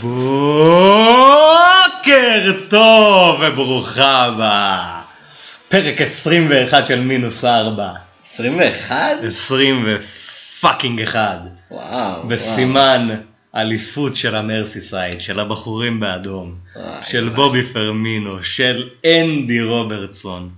בוקר טוב וברוכה הבאה. פרק 21 של מינוס 4. 21? 20 ו fucking 1. וואו. בסימן אליפות של המרסיסייד, של הבחורים באדום, וואי, של וואי. בובי פירמינו, של אנדי רוברטסון,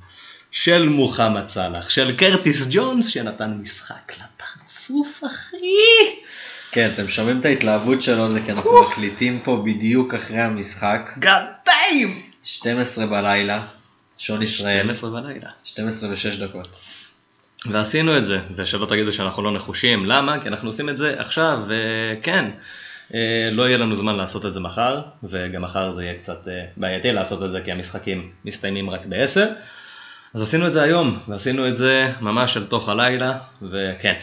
של מוחמד סאלח, של קרטיס ג'ונס שנתן משחק לפרצוף אחי. כן, אתם שומעים את ההתלהבות שלו, זה כי אנחנו מקליטים פה בדיוק אחרי המשחק, גאד דיים! 12 בלילה, שעון ישראל, 12 בלילה. 12 ו-6 דקות. ועשינו את זה, ושלא תגידו שאנחנו לא נחושים, למה? כי אנחנו עושים את זה עכשיו, וכן, אה, לא יהיה לנו זמן לעשות את זה מחר, וגם מחר זה יהיה קצת אה, בעייתי לעשות את זה, כי המשחקים מסתיימים רק ב-10, אז עשינו את זה היום, ועשינו את זה ממש אל תוך הלילה, וכן.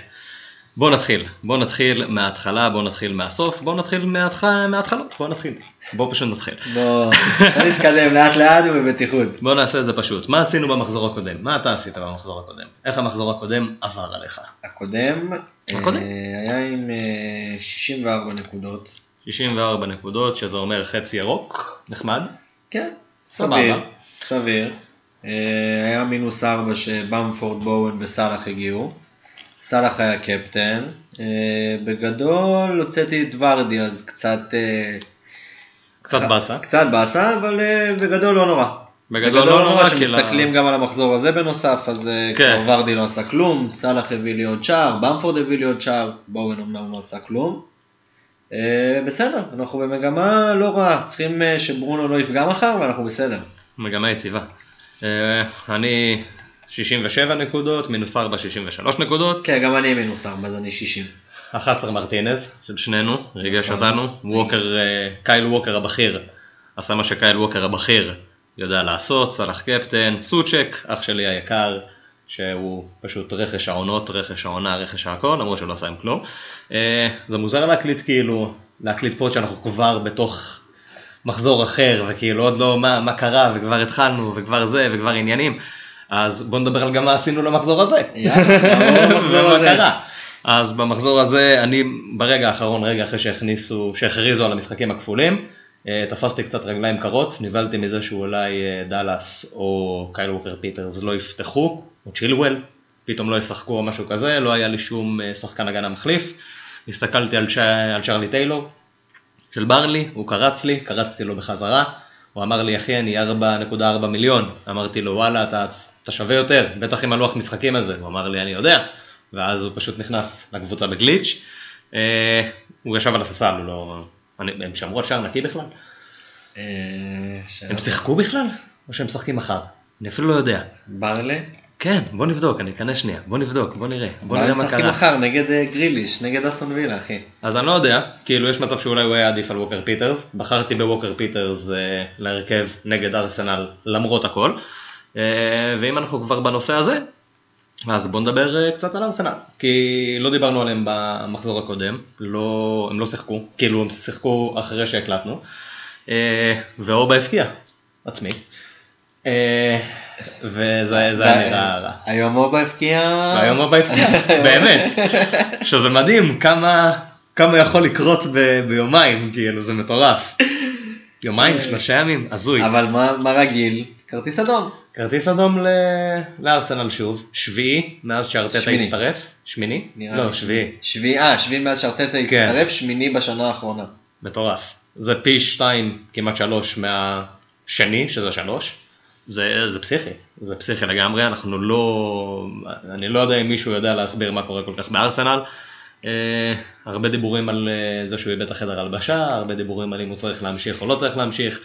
בואו נתחיל, בואו נתחיל מההתחלה, בואו נתחיל מהסוף, בואו נתחיל מההתח... מההתחלות, בואו נתחיל, בואו פשוט נתחיל. בוא בוא נתקדם לאט לאט ובבטיחות. בואו נעשה את זה פשוט. מה עשינו במחזור הקודם? מה אתה עשית במחזור הקודם? איך המחזור הקודם עבר עליך? הקודם, הקודם? אה, היה עם אה, 64 נקודות. 64 נקודות, שזה אומר חצי ירוק, נחמד. כן. סביר. סביר. אה, היה מינוס 4 שבמפורד, בואון וסאלח הגיעו. סאלח היה קפטן. אה, בגדול הוצאתי את ורדי אז קצת... אה, קצת באסה. קצת באסה, אבל אה, בגדול לא נורא. בגדול לא נורא, כי כשמסתכלים גם על המחזור הזה בנוסף, אז כן. כבר ורדי לא עשה כלום, סאלח הביא לי עוד שער, במפורד הביא לי עוד שער, בואו אמנם לא עשה כלום. בסדר, אנחנו במגמה לא רעה, צריכים שברונו לא יפגע מחר ואנחנו בסדר. מגמה יציבה. אני 67 נקודות, מינוס 4 63 נקודות, כן, גם אני מינוס 4, אז אני 60. 11 מרטינז של שנינו, ריגש נכון. אותנו, ווקר, אה, קייל ווקר הבכיר, עשה מה שקייל ווקר הבכיר יודע לעשות, סלח קפטן, סוצ'ק, אח שלי היקר, שהוא פשוט רכש העונות, רכש העונה, רכש הכל, למרות שלא עשה עם כלום. אה, זה מוזר להקליט כאילו, להקליט pod שאנחנו כבר בתוך מחזור אחר, וכאילו עוד לא מה, מה קרה, וכבר התחלנו, וכבר זה, וכבר עניינים. אז בואו נדבר על גם מה עשינו למחזור הזה. ומה. קרה. אז במחזור הזה, אני ברגע האחרון, רגע אחרי שהכניסו, שהכריזו על המשחקים הכפולים, אה, תפסתי קצת רגליים קרות, נבהלתי מזה שאולי אה, דאלאס או קייל ווקר פיטרס לא יפתחו, או צ'ילואל, פתאום לא ישחקו או משהו כזה, לא היה לי שום אה, שחקן הגנה מחליף. הסתכלתי על, ש... על צ'רלי טיילור של ברלי, הוא קרץ לי, קרצתי לו בחזרה, הוא אמר לי אחי אני 4.4 מיליון, אמרתי לו וואלה אתה, אתה שווה יותר, בטח עם הלוח משחקים הזה, הוא אמר לי אני יודע, ואז הוא פשוט נכנס לקבוצה בגליץ', אה, הוא ישב על הספסל, הוא לא, אני, הם שמרו על שער נקי בכלל? אה, הם שיחקו בכלל? או שהם משחקים מחר? אני אפילו לא יודע. ברלה? כן, בוא נבדוק, אני אכנס שנייה, בוא נבדוק, בוא נראה, בוא מה נראה הם מה משחקים קרה. מחר נגד אה, גריליש, נגד אסטון וילה, אחי. אז אני לא יודע, כאילו יש מצב שאולי הוא היה עדיף על ווקר פיטרס, בחרתי בווקר פיטרס אה, להרכב נגד ארסנל למרות הכל, אה, ואם אנחנו כבר בנושא הזה, אז בואו נדבר אה, קצת על ארסנל, כי לא דיברנו עליהם במחזור הקודם, לא, הם לא שיחקו, כאילו הם שיחקו אחרי שהקלטנו, אה, ואורבה הפקיע, עצמי, וזה זה היה נראה רע. היום אובה הבקיע... והיום אורבה הפקיע, באמת, שזה מדהים כמה, כמה יכול לקרות ב, ביומיים, כאילו זה מטורף. יומיים, שלושה ימים, הזוי. אבל מה מה רגיל? כרטיס אדום. כרטיס אדום ל... לארסנל שוב, שביעי, מאז שארטטה. הצטרף, שמיני? לא. שביעי, שביעי, אה, שביעי מאז שארטטה כן. הצטרף, שמיני בשנה האחרונה. מטורף. זה פי שתיים, כמעט שלוש מהשני, שזה שלוש. זה, זה פסיכי, זה פסיכי לגמרי, אנחנו לא, אני לא יודע אם מישהו יודע להסביר מה קורה כל כך בארסנל. אה, הרבה דיבורים על אה, זה שהוא איבד את החדר הלבשה, הרבה דיבורים על אם הוא צריך להמשיך או לא צריך להמשיך.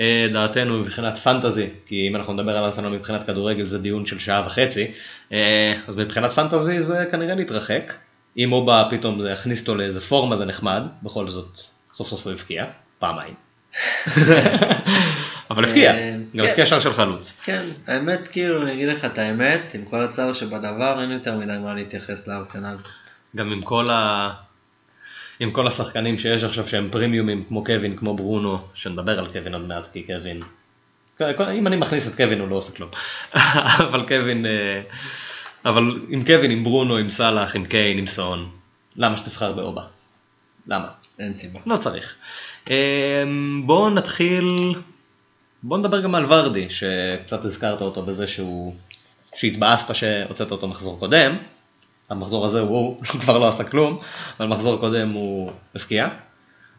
אה, דעתנו מבחינת פנטזי, כי אם אנחנו נדבר על ארסנל מבחינת כדורגל זה דיון של שעה וחצי, אה, אז מבחינת פנטזי זה כנראה להתרחק. אם אובה פתאום זה יכניס אותו לאיזה פורמה זה נחמד, בכל זאת סוף סוף הוא הבקיע, פעמיים. אבל הבקיע, אה, גם כן. הבקיע שער של חלוץ. כן, האמת, כאילו, אני אגיד לך את האמת, עם כל הצער שבדבר, אין יותר מדי מה להתייחס לארסנל. גם עם כל ה... עם כל השחקנים שיש עכשיו שהם פרימיומים כמו קווין, כמו ברונו, שנדבר על קווין עוד מעט, כי קווין... אם אני מכניס את קווין הוא לא עושה כלום. אבל קווין... אה, אבל עם קווין, עם ברונו, עם סאלח, עם קיין, עם סון, למה שתבחר באובה? למה? אין סיבה. לא צריך. אמ, בואו נתחיל, בואו נדבר גם על ורדי, שקצת הזכרת אותו בזה שהוא, שהתבאסת שהוצאת אותו מחזור קודם. המחזור הזה הוא כבר לא עשה כלום, אבל מחזור קודם הוא הפקיע,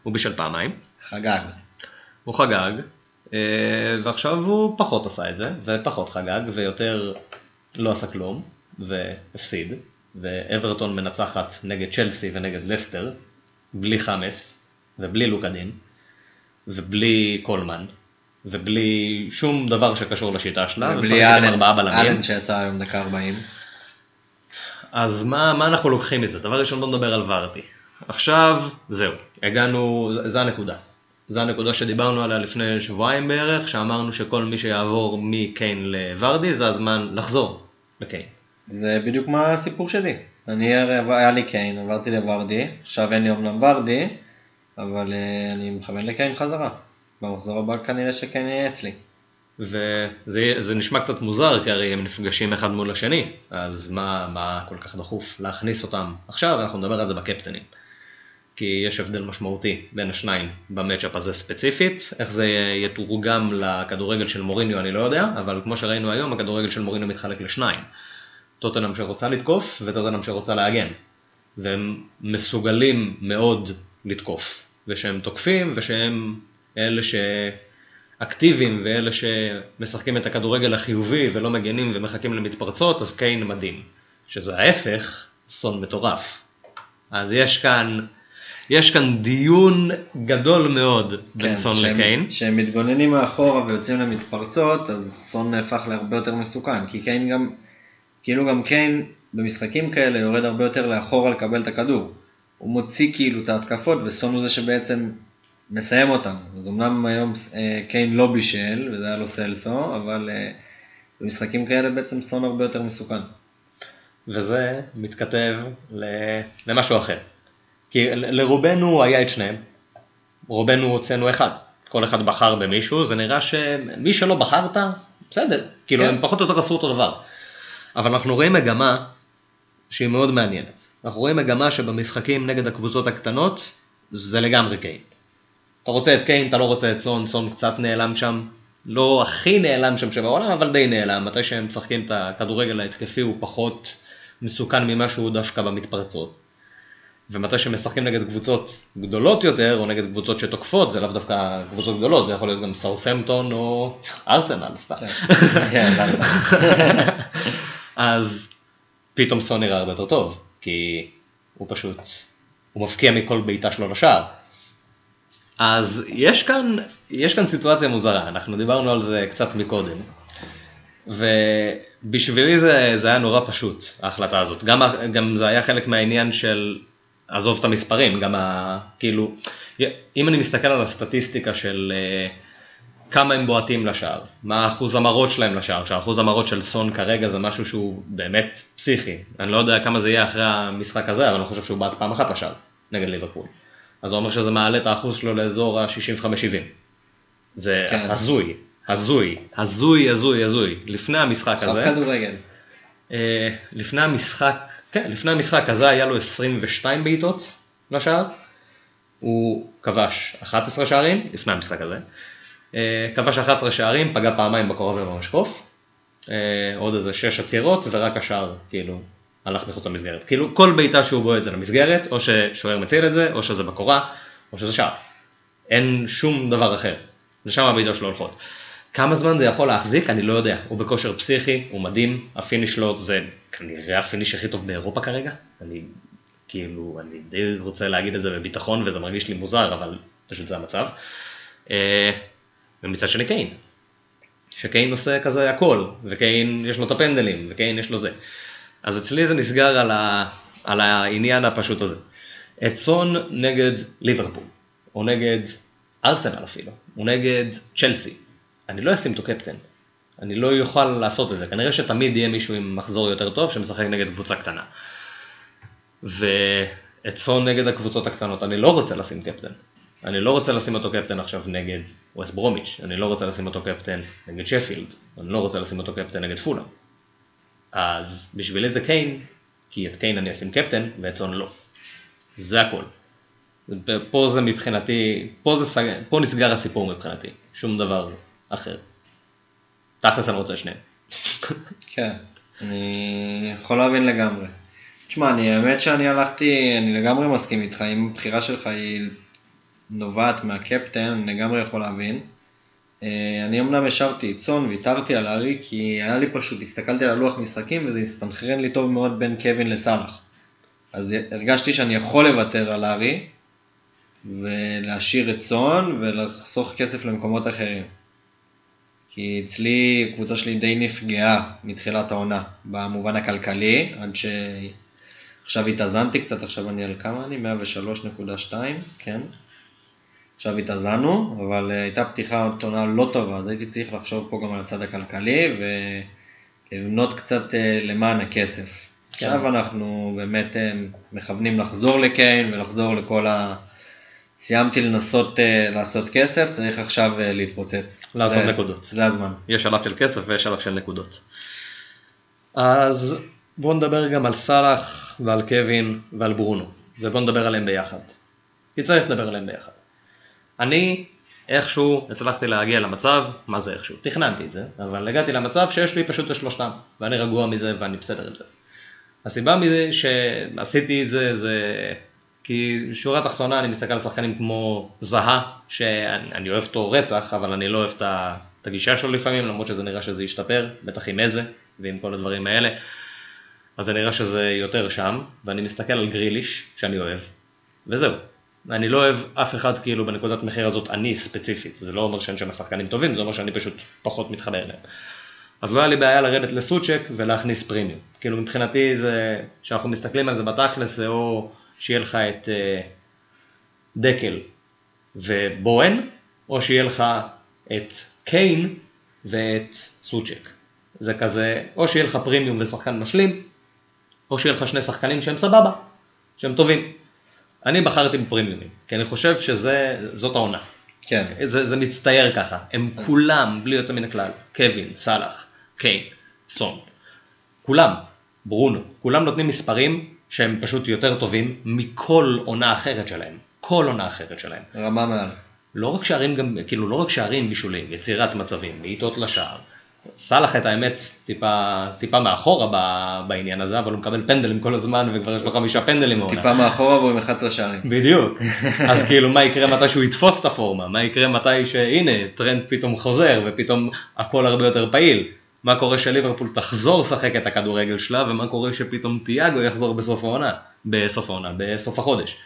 הוא בישל פעמיים. חגג. הוא חגג, אה, ועכשיו הוא פחות עשה את זה, ופחות חגג, ויותר לא עשה כלום, והפסיד, ואברטון מנצחת נגד צ'לסי ונגד לסטר, בלי חמאס, ובלי לוקדין, ובלי קולמן, ובלי שום דבר שקשור לשיטה שלה, ובלי אלן. אלן שיצא היום דקה 40. אז מה, מה אנחנו לוקחים מזה? דבר ראשון בוא נדבר על ורדי. עכשיו, זהו, הגענו, זה- הנקודה. זה הנקודה שדיברנו עליה לפני שבועיים בערך, שאמרנו שכל מי שיעבור מקיין לוורדי, זה הזמן לחזור לקיין. זה בדיוק מה הסיפור שלי. אני, היה לי קיין, עברתי לוורדי, עכשיו אין לי אומנם ורדי, אבל אה, אני מכוון לקיין חזרה. במחזור הבא כנראה שקיין יהיה אצלי. וזה זה נשמע קצת מוזר, כי הרי הם נפגשים אחד מול השני, אז מה, מה כל כך דחוף להכניס אותם עכשיו, אנחנו נדבר על זה בקפטנים. כי יש הבדל משמעותי בין השניים במצ'אפ הזה ספציפית, איך זה יתורגם לכדורגל של מוריניו אני לא יודע, אבל כמו שראינו היום, הכדורגל של מוריניו מתחלק לשניים. טוטנאם שרוצה לתקוף וטוטנאם שרוצה להגן. והם מסוגלים מאוד לתקוף, ושהם תוקפים, ושהם אלה שאקטיביים ואלה שמשחקים את הכדורגל החיובי ולא מגנים ומחכים למתפרצות, אז קיין מדהים. שזה ההפך, סון מטורף. אז יש כאן, יש כאן דיון גדול מאוד בין כן, סון שהם- לקיין. כשהם מתגוננים מאחורה ויוצאים למתפרצות, אז סון נהפך להרבה יותר מסוכן, כי קיין גם, כאילו גם קיין במשחקים כאלה יורד הרבה יותר לאחורה לקבל את הכדור. הוא מוציא כאילו את ההתקפות, וסון הוא זה שבעצם מסיים אותם. אז אמנם היום אה, קיין לא בישל, וזה היה לו סלסו, אבל אה, במשחקים כאלה בעצם סון הרבה יותר מסוכן. וזה מתכתב ל- למשהו אחר. כי ל- לרובנו היה את שניהם, רובנו הוצאנו אחד, כל אחד בחר במישהו, זה נראה שמי שלא בחרת, בסדר, כאילו כן. הם פחות או יותר עשו אותו דבר. אבל אנחנו רואים מגמה שהיא מאוד מעניינת. אנחנו רואים מגמה שבמשחקים נגד הקבוצות הקטנות, זה לגמרי קיין. אתה רוצה את קיין, אתה לא רוצה את סון, סון קצת נעלם שם, לא הכי נעלם שם שבעולם, אבל די נעלם. מתי שהם משחקים את הכדורגל ההתקפי הוא פחות מסוכן ממה שהוא דווקא במתפרצות. ומתי שהם משחקים נגד קבוצות גדולות יותר, או נגד קבוצות שתוקפות, זה לאו דווקא קבוצות גדולות, זה יכול להיות גם סאות'מפטון או ארסנל סתם. כן, הצעה. אז פתאום סון נראה הרבה יותר טוב, כי הוא פשוט, הוא מבקיע מכל בעיטה שלו לשער. אז יש כאן, יש כאן סיטואציה מוזרה, אנחנו דיברנו על זה קצת מקודם. ובשבילי זה, זה היה נורא פשוט, ההחלטה הזאת. גם, גם זה היה חלק מהעניין של, עזוב את המספרים, גם ה... כאילו, אם אני מסתכל על הסטטיסטיקה של אה, כמה הם בועטים לשער, מה האחוז המרות שלהם לשער, שהאחוז המרות של סון כרגע זה משהו שהוא באמת פסיכי. אני לא יודע כמה זה יהיה אחרי המשחק הזה, אבל אני חושב שהוא בעט פעם אחת לשער, נגד ליברפול. אז זה אומר שזה מעלה את האחוז שלו לאזור ה-65-70. זה כן. הזוי, הזוי, הזוי, הזוי, הזוי. לפני המשחק הזה, כדורגל. אה, לפני המשחק, כן, לפני המשחק הזה היה לו 22 בעיטות לשער. הוא כבש 11 שערים, לפני המשחק הזה. אה, כבש 11 שערים, פגע פעמיים בקורה ובמשקוף. אה, עוד איזה 6 עצירות ורק השער, כאילו, הלך מחוץ למסגרת. כאילו, כל בעיטה שהוא בועט זה למסגרת, או ששוער מציל את זה, או שזה בקורה, או שזה שער. אין שום דבר אחר. לשם הבעיטות שלו הולכות. כמה זמן זה יכול להחזיק? אני לא יודע. הוא בכושר פסיכי, הוא מדהים, ה finish שלו זה כנראה ה finish הכי טוב באירופה כרגע. אני כאילו, אני די רוצה להגיד את זה בביטחון וזה מרגיש לי מוזר, אבל פשוט זה המצב. ומצד שני קיין. שקיין עושה כזה הכל, וקיין יש לו את הפנדלים, וקיין יש לו זה. אז אצלי זה נסגר על, ה, על העניין הפשוט הזה. את סון נגד ליברפול, או נגד ארסנל אפילו, או נגד צ'לסי. אני לא אשים אותו קפטן. אני לא יוכל לעשות את זה. כנראה שתמיד יהיה מישהו עם מחזור יותר טוב שמשחק נגד קבוצה קטנה. ואת סון נגד הקבוצות הקטנות, אני לא רוצה לשים קפטן. אני לא רוצה לשים אותו קפטן עכשיו נגד ווסט ברומיץ', אני לא רוצה לשים אותו קפטן נגד שפילד, אני לא רוצה לשים אותו קפטן נגד פולה. אז בשבילי זה קיין, כי את קיין אני אשים קפטן ואת סון לא. זה הכל. פה זה מבחינתי, פה, זה, סג- פה נסגר הסיפור מבחינתי, שום דבר אחר. תכלס אני רוצה שניהם. כן, אני יכול להבין לגמרי. תשמע, אני, האמת שאני הלכתי, אני לגמרי מסכים איתך, אם הבחירה שלך היא נובעת מהקפטן, אני לגמרי יכול להבין. אה, אני אמנם השארתי את צאן, ויתרתי על הארי, כי היה לי פשוט, הסתכלתי על הלוח משחקים וזה הסתנכרן לי טוב מאוד בין קווין לסאלח. אז הרגשתי שאני יכול לוותר על הארי, ולהשאיר את צאן, ולחסוך כסף למקומות אחרים. כי אצלי, הקבוצה שלי די נפגעה מתחילת העונה, במובן הכלכלי, עד שעכשיו התאזנתי קצת, עכשיו אני על כמה אני? 103.2, כן. עכשיו התאזנו, אבל אה, הייתה פתיחה עונה לא טובה, אז הייתי צריך לחשוב פה גם על הצד הכלכלי, ולבנות קצת אה, למען הכסף. כן. עכשיו אנחנו באמת אה, מכוונים לחזור לקיין ולחזור לכל ה... סיימתי לנסות uh, לעשות כסף, צריך עכשיו uh, להתפוצץ. לעשות זה- נקודות. זה הזמן. יש שלב של כסף ויש שלב של נקודות. אז בואו נדבר גם על סאלח ועל קווין ועל ברונו, ובואו נדבר עליהם ביחד. כי צריך לדבר עליהם ביחד. אני איכשהו הצלחתי להגיע למצב, מה זה איכשהו? תכננתי את זה, אבל הגעתי למצב שיש לי פשוט את שלושתם, ואני רגוע מזה ואני בסדר עם זה. הסיבה מזה שעשיתי את זה, זה כי שורה תחתונה אני מסתכל על שחקנים כמו זהה, שאני אני אוהב אותו רצח, אבל אני לא אוהב את ה- את הגישה שלו לפעמים, למרות שזה נראה שזה ישתפר, בטח עם איזה ועם כל הדברים האלה. אז זה נראה שזה יותר שם, ואני מסתכל על גריליש, שאני אוהב, וזהו. אני לא אוהב אף אחד כאילו בנקודת מחיר הזאת, אני ספציפית, זה לא אומר שאין שם שחקנים טובים, זה אומר שאני פשוט פחות מתחבר אליהם. אז לא היה לי בעיה לרדת לסוצ'ק ולהכניס פרימיום. כאילו מבחינתי זה, כשאנחנו מסתכלים על זה בתכלס, זה או שיהיה לך את אה, דקל ובוהן, או שיהיה לך את קיין ואת סוצ'ק. זה כזה, או שיהיה לך פרימיום ושחקן משלים, או שיהיה לך שני שחקנים שהם סבבה, שהם טובים. אני בחרתי בפרימיומים, כי אני חושב שזאת העונה. כן. זה, זה מצטייר ככה, הם כולם, בלי יוצא מן הכלל, קווין, סאלח, קיין, סון, כולם, ברונו, כולם נותנים מספרים שהם פשוט יותר טובים מכל עונה אחרת שלהם, כל עונה אחרת שלהם. רמה מעל. לא רק שערים גם, כאילו לא רק שערים בישולים, יצירת מצבים, בעיטות לשער. סאלח את האמת טיפה, טיפה מאחורה ב, בעניין הזה, אבל הוא מקבל פנדלים כל הזמן וכבר יש לו חמישה פנדלים. טיפה מאחורה והוא עם 11 שערים. בדיוק. אז כאילו מה יקרה מתי שהוא יתפוס את הפורמה? מה יקרה מתי שהנה טרנט פתאום חוזר ופתאום הכל הרבה יותר פעיל? מה קורה שליברפול תחזור לשחק את הכדורגל שלה ומה קורה שפתאום תיאגו יחזור בסוף העונה? בסוף העונה, בסוף החודש.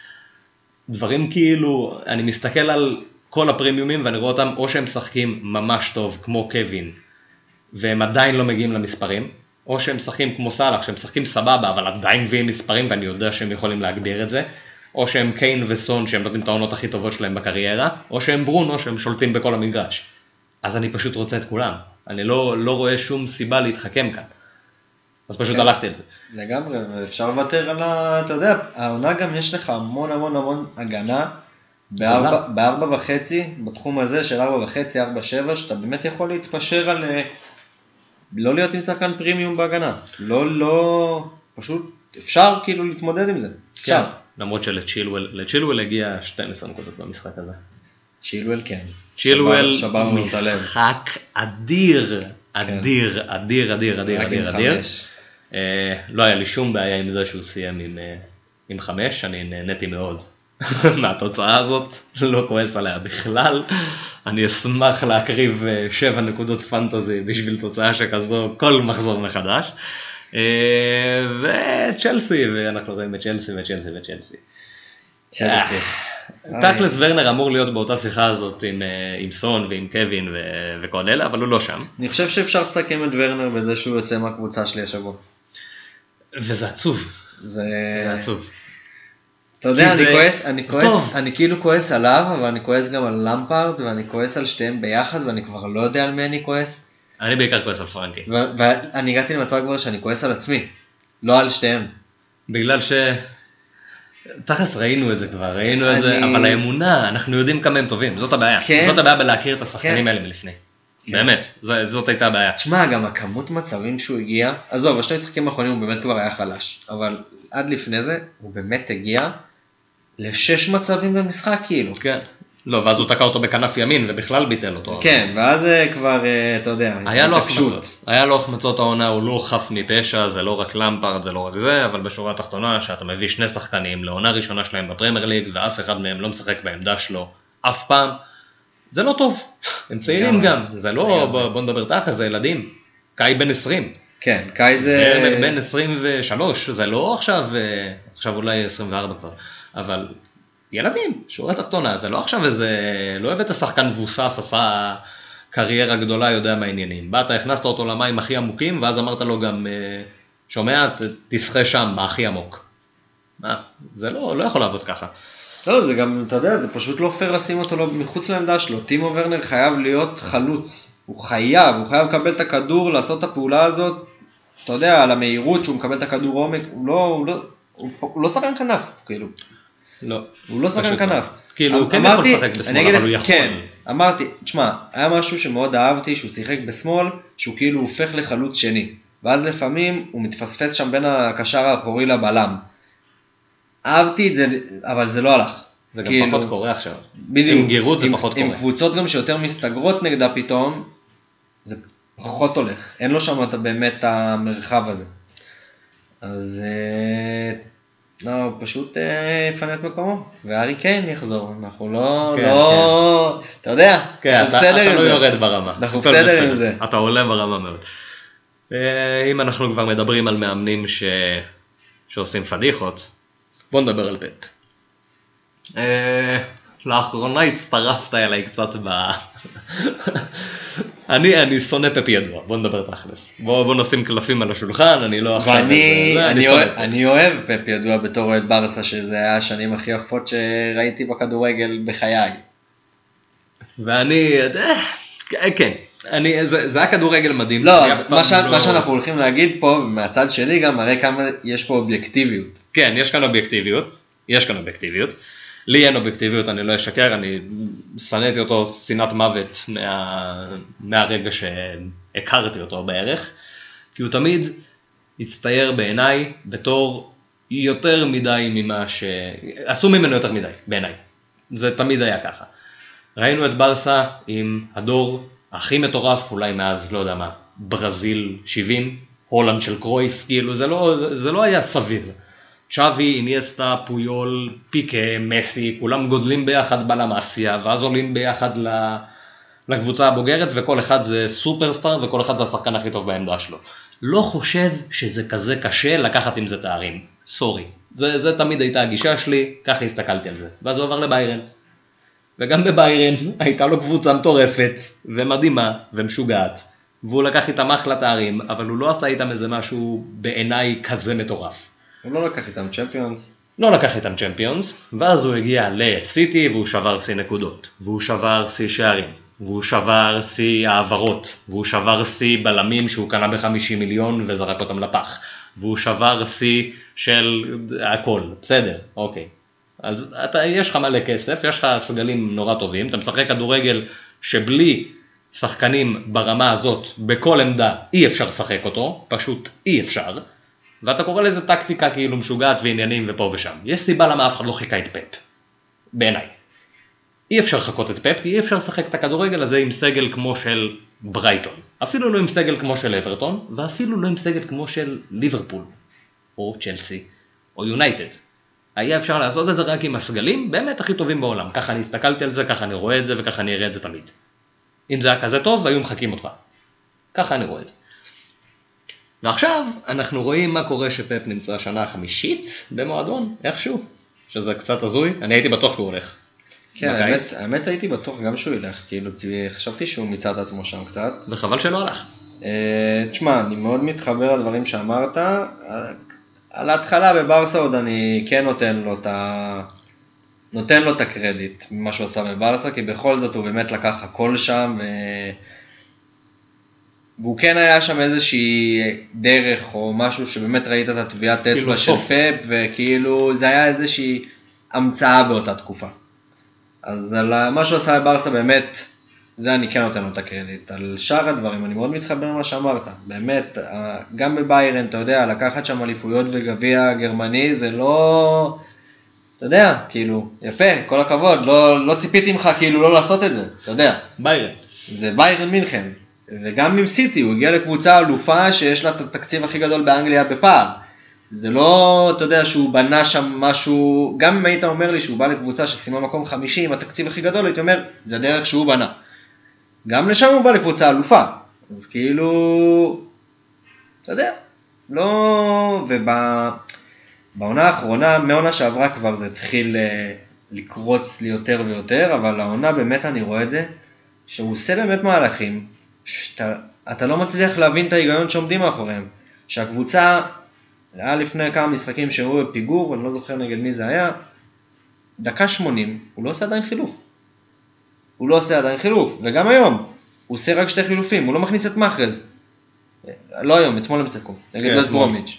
דברים כאילו, אני מסתכל על כל הפרימיומים ואני רואה אותם או שהם משחקים ממש טוב כמו קווין והם עדיין לא מגיעים למספרים, או שהם משחקים כמו סאלח, שהם משחקים סבבה, אבל עדיין מביאים מספרים ואני יודע שהם יכולים להגביר את זה, או שהם קיין וסון שהם נותנים את העונות הכי טובות שלהם בקריירה, או שהם ברונו שהם שולטים בכל המגרש. אז אני פשוט רוצה את כולם. אני לא, לא רואה שום סיבה להתחכם כאן. אז פשוט כן. הלכתי על זה. לגמרי, ואפשר לוותר על ה... אתה יודע, העונה גם יש לך המון המון המון הגנה. בארבע וחצי, בתחום הזה של ארבע וחצי, ארבע שבע, שאתה באמת יכול להתפשר על אה, לא להיות עם שחקן פרימיום בהגנה. לא, לא, פשוט אפשר כאילו להתמודד עם זה. אפשר. כן. למרות שלצ'ילואל לצ'ילואל הגיע 12 נקודות במשחק הזה. צ'ילואל כן. צ'ילואל. משחק אדיר, אדיר, אדיר, אדיר, אדיר, אדיר, אדיר. חמש. אה, לא היה לי שום בעיה עם זה שהוא סיים עם, אה, עם חמש, אני נהניתי מאוד מהתוצאה הזאת, לא כועס עליה בכלל. אני אשמח להקריב אה, שבע נקודות פנטזי בשביל תוצאה שכזו כל מחזור מחדש. אה, וצ'לסי, ואנחנו רואים את צ'לסי וצ'לסי וצ'לסי. צ'לסי. תכלס ורנר אמור להיות באותה שיחה הזאת עם, אה, עם סון ועם קווין ו- וכל אלה, אבל הוא לא שם. אני חושב שאפשר לסכם את ורנר בזה שהוא יוצא מהקבוצה שלי השבוע. וזה עצוב, זה... זה עצוב. אתה יודע, אני כועס, אני כועס. אני כאילו כועס עליו, אבל אני כועס גם על למפארד, ואני כועס על שתיהם ביחד, ואני כבר לא יודע על מי אני כועס. אני בעיקר כועס על פרנקי. ואני הגעתי למצב כבר שאני כועס על עצמי, לא על שתיהם. בגלל ש... תכלס ראינו את זה כבר, ראינו את זה, אבל האמונה, אנחנו יודעים כמה הם טובים, זאת הבעיה. כן. זאת הבעיה בלהכיר את השחקנים כן. האלה מלפני. באמת, ז- זאת הייתה הבעיה. תשמע, גם הכמות מצבים שהוא הגיע, עזוב, בשני משחקים האחרונים הוא באמת כבר היה חלש, אבל עד לפני זה, הוא באמת הגיע, לשש מצבים במשחק כאילו. כן. לא, ואז הוא תקע אותו בכנף ימין ובכלל ביטל אותו. כן, ואז אה, כבר, אה, אתה יודע, היה לו. החמצות, היה לו החמצות העונה, הוא לא חף מפשע, זה לא רק למפרד, זה לא רק זה, אבל בשורה התחתונה, שאתה מביא שני שחקנים לעונה ראשונה שלהם בפרמייר ליג, ואף אחד מהם לא משחק בעמדה שלו אף פעם, זה לא טוב. הם צעירים. גם, זה לא. בוא נדבר תכל'ס, זה ילדים. קאי בן 20, כן, קאי זה... בן 23, זה לא עכשיו, אה, עכשיו אולי 24 כבר, אבל ילדים, שורה תחתונה, זה לא עכשיו איזה, לא הבאת שחקן מבוסס, עשה קריירה גדולה, יודע מה העניינים. באת, הכנסת אותו למים הכי עמוקים, ואז אמרת לו גם, אה, שומע, תשחה שם, בהכי עמוק. מה, זה לא, לא יכול לעבוד ככה. לא, זה גם, אתה יודע, זה פשוט לא פייר לשים אותו לא- מחוץ לעמדה שלו. טימו ורנר חייב להיות חלוץ. הוא חייב, הוא חייב לקבל את הכדור, לעשות את הפעולה הזאת. אתה יודע, על המהירות שהוא מקבל את הכדור עומק, הוא לא, הוא לא, הוא לא שחקן כנף, כאילו. לא. הוא לא שחקן פשוט כנף. לא. כאילו, הוא כן יכול לשחק בשמאל, אבל הוא יכול. כן, אמרתי, תשמע, היה משהו שמאוד אהבתי, שהוא שיחק בשמאל, שהוא כאילו הופך לחלוץ שני. ואז לפעמים הוא מתפספס שם בין הקשר האחורי לבלם. אהבתי את זה, אבל זה לא הלך. זה גם כאילו, פחות קורה עכשיו. בדיוק. עם גירות זה עם- פחות עם קורה. קבוצות גם שיותר מסתגרות נגדה פתאום, זה פחות הולך. אין לו שם באמת המרחב הזה. אז אה, לא, הוא פשוט אה, יפנה את מקומו, והארי קיין יחזור. אנחנו לא, כן, לא, אתה יודע, כן, אנחנו אתה, בסדר אתה עם לא זה. יורד ברמה. אנחנו הכל בסדר עם זה. אתה עולה ברמה מאוד. אה, אם אנחנו כבר מדברים על מאמנים ש... שעושים פדיחות, בוא נדבר על פפ. אה, לאחרונה הצטרפת אליי קצת ב... אני, אני שונא פפ ידוע, בוא נדבר תכלס. בוא, בוא נשים קלפים על השולחן, אני לא. ואני זה, אני שונא אוהב-. אני אוהב פפ ידוע בתור אוהד ברסה, שזה היה השנים הכי יפות שראיתי בכדורגל בחיי. ואני, אה, כן, אני, זה, זה היה כדורגל מדהים. לא, אני מה, ש... לא- מה שאנחנו הולכים להגיד פה, מהצד שלי גם, מראה כמה יש פה אובייקטיביות. כן, יש כאן אובייקטיביות, יש כאן אובייקטיביות. לי אין אובייקטיביות, אני לא אשקר, אני שנאתי אותו שנאת מוות מה... מהרגע שהכרתי אותו בערך, כי הוא תמיד הצטייר בעיניי בתור יותר מדי ממה ש... עשו ממנו יותר מדי, בעיניי. זה תמיד היה ככה. ראינו את ברסה עם הדור הכי מטורף, אולי מאז, לא יודע מה, ברזיל 70, הולנד של קרויף, כאילו זה לא, זה לא היה סביר. צ'אבי, איניאסטה, פויול, פיקה, מסי, כולם גודלים ביחד בלמאסיה, ואז עולים ביחד לקבוצה הבוגרת, וכל אחד זה סופרסטאר, וכל אחד זה השחקן הכי טוב בעמדה שלו. לא חושב שזה כזה קשה לקחת עם זה תארים, סורי. זה, זה תמיד הייתה הגישה שלי, ככה הסתכלתי על זה. ואז הוא עבר לביירן. וגם בביירן הייתה לו קבוצה מטורפת, ומדהימה, ומשוגעת. והוא לקח איתם אחלה תארים, אבל הוא לא עשה איתם איזה משהו בעיניי כזה מטורף. הוא לא לקח איתם צ'מפיונס. לא לקח איתם צ'מפיונס, ואז הוא הגיע לסיטי והוא שבר שיא נקודות, והוא שבר שיא שערים, והוא שבר שיא העברות, והוא שבר שיא בלמים שהוא קנה ב-50 מיליון וזרק אותם לפח, והוא שבר שיא של הכל, בסדר, אוקיי. אז אתה, יש לך מלא כסף, יש לך סגלים נורא טובים, אתה משחק כדורגל שבלי שחקנים ברמה הזאת, בכל עמדה, אי אפשר לשחק אותו, פשוט אי אפשר. ואתה קורא לזה טקטיקה כאילו משוגעת ועניינים ופה ושם. יש סיבה למה אף אחד לא חיכה את פפ, בעיניי. אי אפשר לחכות את פפ, כי אי אפשר לשחק את הכדורגל הזה עם סגל כמו של ברייטון. אפילו לא עם סגל כמו של אברטון, ואפילו לא עם סגל כמו של ליברפול, או צ'לסי, או יונייטד. היה אפשר לעשות את זה רק עם הסגלים באמת הכי טובים בעולם. ככה אני הסתכלתי על זה, ככה אני רואה את זה, וככה אני אראה את זה תמיד. אם זה היה כזה טוב, היו מחקים אותך. ככה אני רואה את זה. ועכשיו אנחנו רואים מה קורה שפפ נמצא השנה החמישית במועדון, איכשהו, שזה קצת הזוי, אני הייתי בטוח שהוא הולך. כן. האמת, האמת הייתי בטוח גם שהוא ילך, כאילו, חשבתי שהוא מיצה את עצמו שם קצת. וחבל שלא הלך. אה, תשמע, אני מאוד מתחבר לדברים שאמרת. אה, על ההתחלה בברסה עוד אני כן נותן לו את ה... נותן לו את הקרדיט ממה שהוא עשה בברסה, כי בכל זאת הוא באמת לקח הכל שם. והוא כן היה שם איזושהי דרך או משהו שבאמת ראית את הטביעת אצבע כאילו של. פאפ, וכאילו זה היה איזושהי המצאה באותה תקופה. אז על מה שהוא עשה בברסה באמת, זה אני כן נותן לו את הקרדיט. על שאר הדברים, אני מאוד מתחבר למה שאמרת. באמת, גם בביירן, אתה יודע, לקחת שם אליפויות וגביע גרמני, זה לא... אתה יודע, כאילו, יפה, כל הכבוד, לא, לא ציפיתי ממך כאילו לא לעשות את זה, אתה יודע. ביירן. זה ביירן מינכן. וגם עם סיטי, הוא הגיע לקבוצה אלופה שיש לה את התקציב הכי גדול באנגליה בפער. זה לא, אתה יודע, שהוא בנה שם משהו, גם אם היית אומר לי שהוא בא לקבוצה שסיימה מקום חמישי עם התקציב הכי גדול, הייתי אומר, זה הדרך שהוא בנה. גם לשם הוא בא לקבוצה אלופה. אז כאילו, אתה יודע, לא, ובעונה האחרונה, מעונה שעברה כבר זה התחיל אה, לקרוץ לי יותר ויותר, אבל העונה באמת אני רואה את זה, שהוא עושה באמת מהלכים, שאתה לא מצליח להבין את ההיגיון שעומדים מאחוריהם. שהקבוצה, היה לפני כמה משחקים שהיו בפיגור, אני לא זוכר נגד מי זה היה, דקה 80, הוא לא עושה עדיין חילוף. הוא לא עושה עדיין חילוף, וגם היום, הוא עושה רק שתי חילופים, הוא לא מכניס את מאחרז. לא היום, אתמול הם שיחקו, נגד כן. ברומיץ'.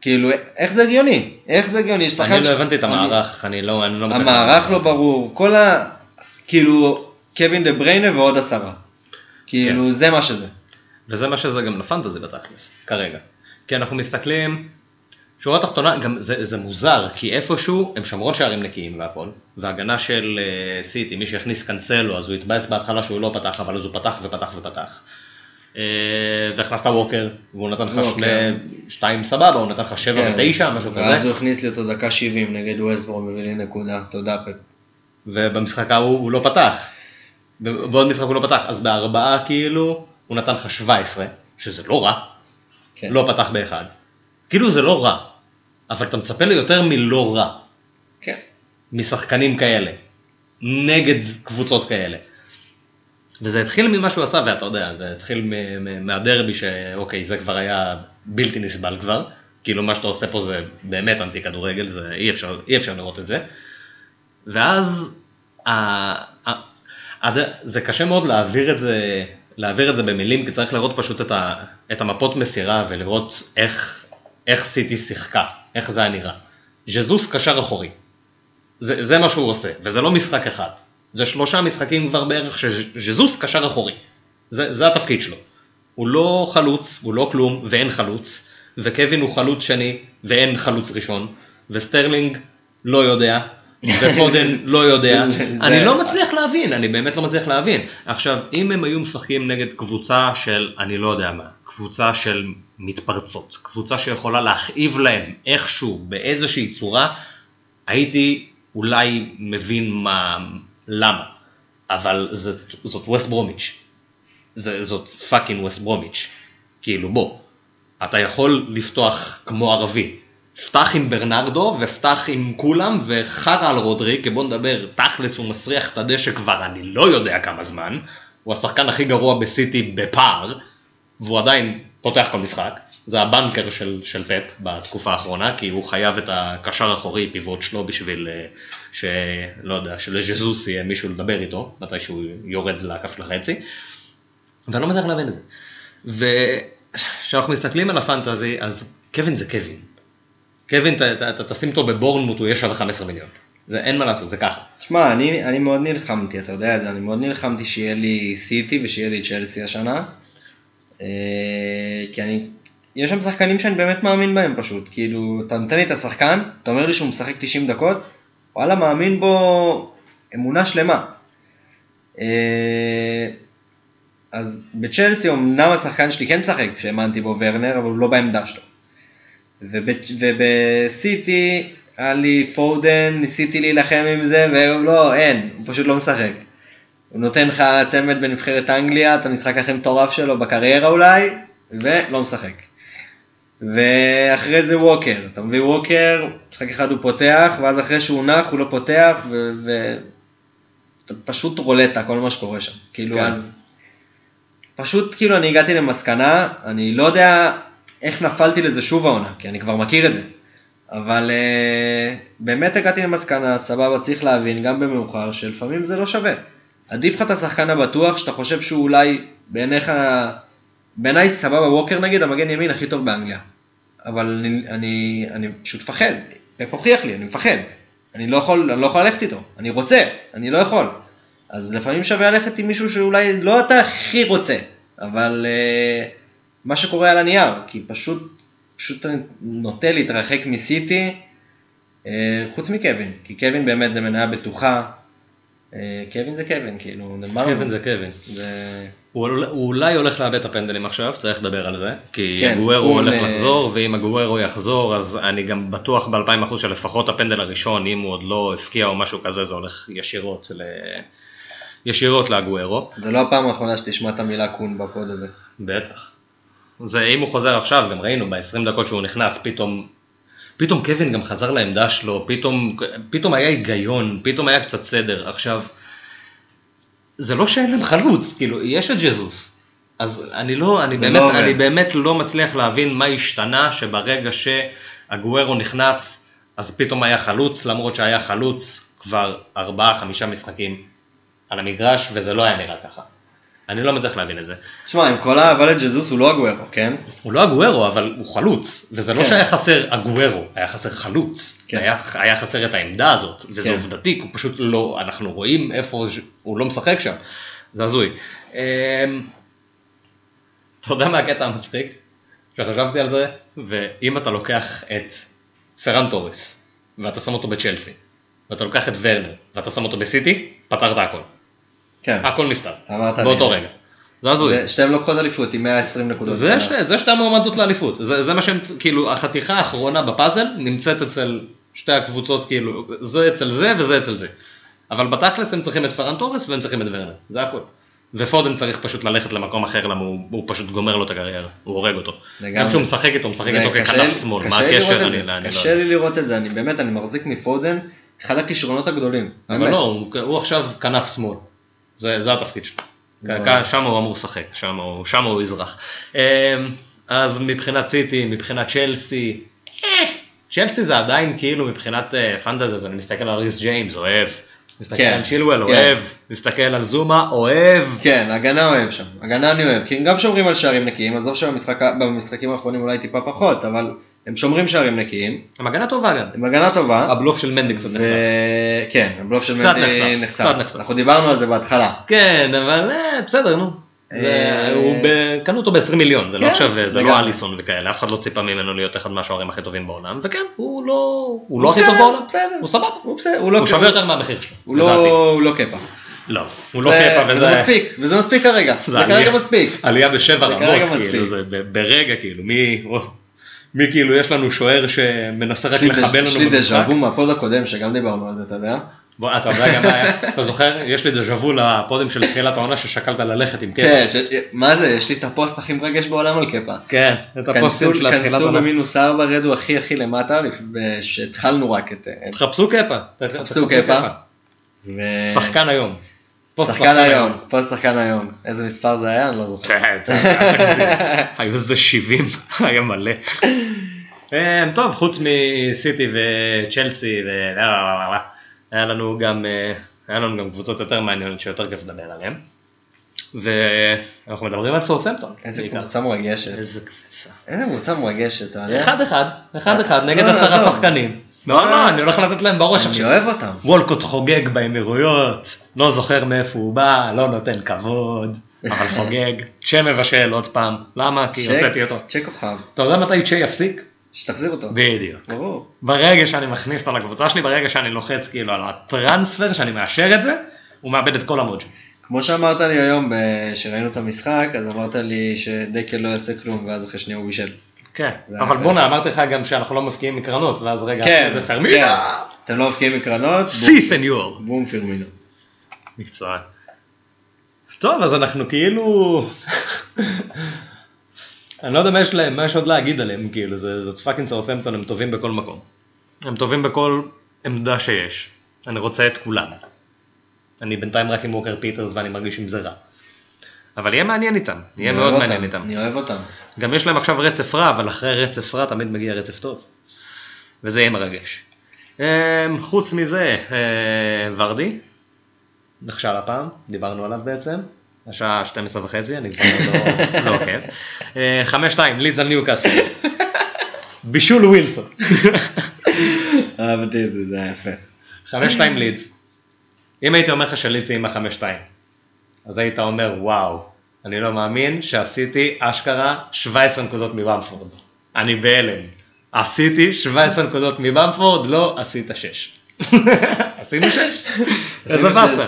כאילו, איך זה הגיוני? איך זה הגיוני? אני לא הבנתי את המערך, אני לא אני לא. המערך לא ברור, כל ה... כאילו, קווין דה בריינה ועוד עשרה. כאילו, זה מה שזה. וזה מה שזה גם לפנטזי בתכלס, כרגע. כי אנחנו מסתכלים, שורה תחתונה, גם זה, זה מוזר, כי איפשהו הם שמרו שערים נקיים והכל, והגנה של uh, סיטי, מי שהכניס קאנסלו, אז הוא התבאס בהתחלה שהוא לא פתח, אבל אז הוא פתח ופתח ופתח. Uh, והכנסת ווקר, והוא נתן לך שני. שתיים סבבה, הוא נתן לך שבע כן. ותשע, משהו ואז כזה, הוא הכניס לי אותו דקה 70 נגד ווסטברום והביא לי נקודה, תודה פפ. ובמשחק ההוא הוא לא פתח. בעוד משחק הוא לא פתח, אז בארבעה כאילו, הוא נתן לך 17, שזה לא רע, כן. לא פתח באחד. כאילו זה לא רע, אבל אתה מצפה ליותר מלא רע, כן. משחקנים כאלה, נגד קבוצות כאלה. וזה התחיל ממה שהוא עשה, ואתה יודע, זה התחיל מהדרבי שאוקיי, זה כבר היה בלתי נסבל כבר, כאילו מה שאתה עושה פה זה באמת אנטי כדורגל, זה אי אפשר, אי אפשר לראות את זה. ואז ה- זה קשה מאוד להעביר את זה, להעביר את זה במילים, כי צריך לראות פשוט את, ה, את המפות מסירה ולראות איך, איך סיטי שיחקה, איך זה היה נראה. ז'זוס קשר אחורי, זה, זה מה שהוא עושה, וזה לא משחק אחד, זה שלושה משחקים כבר בערך שז'זוס קשר אחורי, זה, זה התפקיד שלו. הוא לא חלוץ, הוא לא כלום, ואין חלוץ, וקווין הוא חלוץ שני, ואין חלוץ ראשון, וסטרלינג לא יודע, ופודן לא יודע, אני לא מצליח להבין, אני באמת לא מצליח להבין. עכשיו, אם הם היו משחקים נגד קבוצה של, אני לא יודע מה, קבוצה של מתפרצות, קבוצה שיכולה להכאיב להם איכשהו, באיזושהי צורה, הייתי אולי מבין מה, למה. אבל זאת, זאת ווסט ברומיץ'. זאת fucking ווסט ברומיץ'. כאילו בוא, אתה יכול לפתוח כמו ערבי. פתח עם ברנרדו ופתח עם כולם וחרא על רודרי, כי בוא נדבר, תכלס הוא מסריח את הדשא כבר אני לא יודע כמה זמן, הוא השחקן הכי גרוע בסיטי בפער, והוא עדיין פותח כל משחק, זה הבנקר של, של פפ בתקופה האחרונה, כי הוא חייב את הקשר האחורי פיבוט שלו בשביל אה, שלא יודע, שלז'זוס יהיה מישהו לדבר איתו, מתי שהוא יורד לכף לחצי, ואני לא מצליח להבין את זה. וכשאנחנו מסתכלים על הפנטזי, אז קווין זה קווין. קווין, ת- תשים אותו בבורנמוט, הוא יהיה שווה 15 מיליון. זה אין מה לעשות, זה ככה. תשמע, אני, אני מאוד נלחמתי, אתה יודע את זה, אני מאוד נלחמתי שיהיה לי סיטי ושיהיה לי צ'לסי השנה. אה, כי אני, יש שם שחקנים שאני באמת מאמין בהם פשוט, כאילו, אתה נותן לי את השחקן, אתה אומר לי שהוא משחק 90 דקות, וואלה, מאמין בו אמונה שלמה. אה, אז בצ'לסי אמנם השחקן שלי כן משחק, שהאמנתי בו ורנר, אבל הוא לא בעמדה שלו. ובסיטי היה לי פודן, ניסיתי להילחם עם זה, ולא, אין, הוא פשוט לא משחק. הוא נותן לך צמד בנבחרת אנגליה, את המשחק הכי מטורף שלו בקריירה אולי, ולא משחק. ואחרי זה ווקר, אתה מביא ווקר, משחק אחד הוא פותח, ואז אחרי שהוא נח הוא לא פותח, ו... ו... פשוט רולטה כל מה שקורה שם. כאילו כן. אז... פשוט כאילו אני הגעתי למסקנה, אני לא יודע איך נפלתי לזה שוב העונה, כי אני כבר מכיר את זה. אבל uh, באמת הגעתי למסקנה, סבבה, צריך להבין, גם במאוחר, שלפעמים זה לא שווה. עדיף לך את השחקן הבטוח, שאתה חושב שהוא אולי בעיניך, בעיניי סבבה, ווקר נגיד, המגן ימין הכי טוב באנגליה. אבל אני, אני, אני פשוט מפחד, פפ הוכיח לי, אני מפחד. אני לא יכול, אני לא יכול ללכת איתו, אני רוצה, אני לא יכול. אז לפעמים שווה ללכת עם מישהו שאולי לא אתה הכי רוצה, אבל uh, מה שקורה על הנייר, כי פשוט, פשוט נוטה להתרחק מסיטי, אה, חוץ מקווין, כי קווין באמת זה מניה בטוחה. אה, קווין זה קווין, כאילו, נאמר. קווין זה קווין. זה... הוא הוא אולי הולך לאבד את הפנדלים עכשיו, צריך לדבר על זה, כי כן, הגוארו הולך ל- לחזור, ואם הגוארו יחזור, אז אני גם בטוח ב-2000% שלפחות הפנדל הראשון, אם הוא עוד לא הפקיע או משהו כזה, זה הולך ישירות ל... ישירות להגוארו, זה לא הפעם האחרונה שתשמע את המילה קון בפוד הזה. בטח. זה אם הוא חוזר עכשיו, גם ראינו ב-20 דקות שהוא נכנס, פתאום, פתאום קווין גם חזר לעמדה שלו, פתאום, פתאום היה היגיון, פתאום היה קצת סדר. עכשיו, זה לא שאין להם חלוץ, כאילו, יש את ג'זוס. אז אני לא, אני באמת, לא. אני באמת לא מצליח להבין מה השתנה שברגע שהגוארו נכנס, אז פתאום היה חלוץ, למרות שהיה חלוץ כבר ארבעה, חמישה משחקים על המגרש, וזה לא היה נראה ככה. אני לא מצליח להבין את זה. תשמע, עם כל האהבה לג'זוס הוא לא הגוארו, כן? הוא לא הגוארו, אבל הוא חלוץ, וזה לא כן. שהיה חסר הגוארו, היה חסר חלוץ, כן. היה, היה חסר את העמדה הזאת, וזה כן. עובדתי, הוא פשוט לא, אנחנו רואים איפה ש- הוא לא משחק שם, זה הזוי. אמ, אתה יודע מה הקטע המצחיק? שחשבתי על זה, ואם אתה לוקח את פרן תוריס, ואתה שם אותו בצ'לסי, ואתה לוקח את ורנר, ואתה שם אותו בסיטי, פתרת הכל. כן. הכל נפתר, אמרת. באותו רגע. זה הזוי. שתיהן לוקחות אליפות עם 120 נקודות. זה, ש... זה שתי המועמדות לאליפות, זה, זה מה שהם, כאילו, החתיכה האחרונה בפאזל נמצאת אצל שתי הקבוצות, כאילו, זה אצל זה וזה אצל זה. אבל בתכלס הם צריכים את פרן תורס והם צריכים את ורנר, זה הכל. ופודן צריך פשוט ללכת למקום אחר, למה הוא, הוא פשוט גומר לו את הקריירה, הוא הורג אותו. לגמרי. גם כשהוא משחק איתו, הוא משחק איתו ככנף שמאל, מה הקשר? אני, אני לא קשה יודע. לי לראות את זה, אני באמת, אני מחזיק מפודן, אחד הכישרונות הגדולים. אבל באמת. לא, הוא, הוא עכשיו כנף שמאל, זה, זה התפקיד שלו. לא. שם הוא אמור לשחק, שם הוא, שם הוא אזרח. אמ, אז מבחינת סיטי, מבחינת צ'לסי, אה, צ'לסי זה עדיין כאילו מבחינת אה, פנטזיה, אז אני מסתכל על ריס ג'יימס, אוהב. מסתכל כן, על צ'ילואל, כן. אוהב. מסתכל על זומה, אוהב. כן, הגנה אוהב שם, הגנה אני אוהב, כי הם גם שומרים על שערים נקיים, עזוב שבמשחקים האחרונים אולי טיפה פחות, אבל הם שומרים שערים נקיים, הם הגנה טובה גם. הם הגנה טובה, הבלוף של מנדי קצת נחשף. וכן, הבלוף של מנדי נחשף. אנחנו דיברנו על זה בהתחלה, כן, אבל אה, בסדר, נו. זה- אה, הוא ב- קנו אותו ב-20 מיליון, זה לא כן, עכשיו, זה לא. אליסון וכאלה, אף אחד לא ציפה ממנו להיות אחד מהשוערים הכי טובים בעולם, וכן, הוא לא הוא לא הכי טוב בעולם, בסדר. הוא סבבה, הוא בסדר, הוא לא קפה. שווה יותר מהמחיר שלו, הוא. לא הוא לא קפה, לא, הוא לא זה- קפה וזה וזה מספיק, וזה מספיק כרגע, זה כרגע מספיק, עלייה בשבע זה רמות, כאילו. זה ברגע, כאילו, מי, מי כאילו, יש לנו שוער שמנסה רק לחבל לנו יש לי במשחק, דז'ה וו מה pod הקודם שגם דיברנו על זה, אתה יודע? בוא, אתה יודע גם מה היה, אתה זוכר, יש לי דז'ה וו לפודים של תחילת העונה ששקלת ללכת עם קפה, כן, ש- מה זה, יש לי את הפוסט הכי מרגש בעולם על קפה. כן, את הפוסטים כנסו של התחילת כנסו העונה. במינוס ארבע, רדו הכי הכי למטה, שהתחלנו רק את... את- תחפשו קפה, תחפשו קפה. ו- שחקן היום. פוסט שחקן היום, פוסט שחקן היום. איזה מספר זה היה? אני לא זוכר. כן, היו איזה 70, היה מלא. אה, טוב, חוץ מסיטי וצ'לסי, היה לנו גם, אה, היה לנו גם קבוצות יותר מעניינות שיותר כיף לדבר עליהן. ואנחנו מדברים על סאות'מפטון. איזה בעיקר. קבוצה מרגשת. איזה קבוצה. איזה קבוצה מרגשת, אתה יודע? אחד אחד, אחד אחד, נגד לא, עשרה עזוב. שחקנים. לא, לא, אני הולך לתת להם בראש אני עכשיו. אוהב אותם. וולקוט חוגג באמירויות, לא זוכר מאיפה הוא בא, לא נותן כבוד, אבל חוגג. צ'ה מבשל עוד פעם, למה? כי הוצאתי אותו. צ'ק כוכב, אתה יודע מתי צ'ה יפסיק? שתחזיר אותו. בדיוק. ברור. ברגע שאני מכניס אותו לקבוצה שלי, ברגע שאני לוחץ כאילו על הטרנספר, שאני מאשר את זה, הוא מאבד את כל המוג'ה. כמו שאמרת לי היום, כשראינו את המשחק, אז אמרת לי שדקל לא יעשה כלום, ואז אחרי שנייה הוא בישל. כן, אבל. בואנה, אמרתי לך גם שאנחנו לא מפקיעים מקרנות, ואז רגע, כן, זה כן. פרמינה, אתם לא מבקיעים מקרנות, סי סניור. בום פרמינו. מקצוען. טוב, אז אנחנו כאילו... אני לא יודע מה יש להם, מה יש עוד להגיד עליהם, כאילו, זה, זאת fucking סאות'מפטון, הם טובים בכל מקום. הם טובים בכל עמדה שיש. אני רוצה את כולם. אני בינתיים רק עם ווקר פיטרס ואני מרגיש עם זה רע. אבל יהיה מעניין איתם, יהיה מאוד אוהב מעניין אותם, איתם. אני אוהב אותם. גם יש להם עכשיו רצף רע, אבל אחרי רצף רע תמיד מגיע רצף טוב. וזה יהיה מרגש. אמ, חוץ מזה, אה, ורדי, נכשל הפעם, דיברנו עליו בעצם, השעה 12 וחצי, אני כבר לא- לא עוקב. אה, 5-2, לידס על ניוקאסל. בישול ווילסון. אהבתי את זה, זה היה יפה. 5-2 לידס. אם הייתי אומר לך שלידס היא עם ה-5-2, אז היית אומר, וואו, אני לא מאמין שעשיתי אשכרה 17 נקודות מוואמפורד. אני בהלם. עשיתי 17 נקודות מבמפורד, לא עשית 6. עשינו 6? איזה באסה.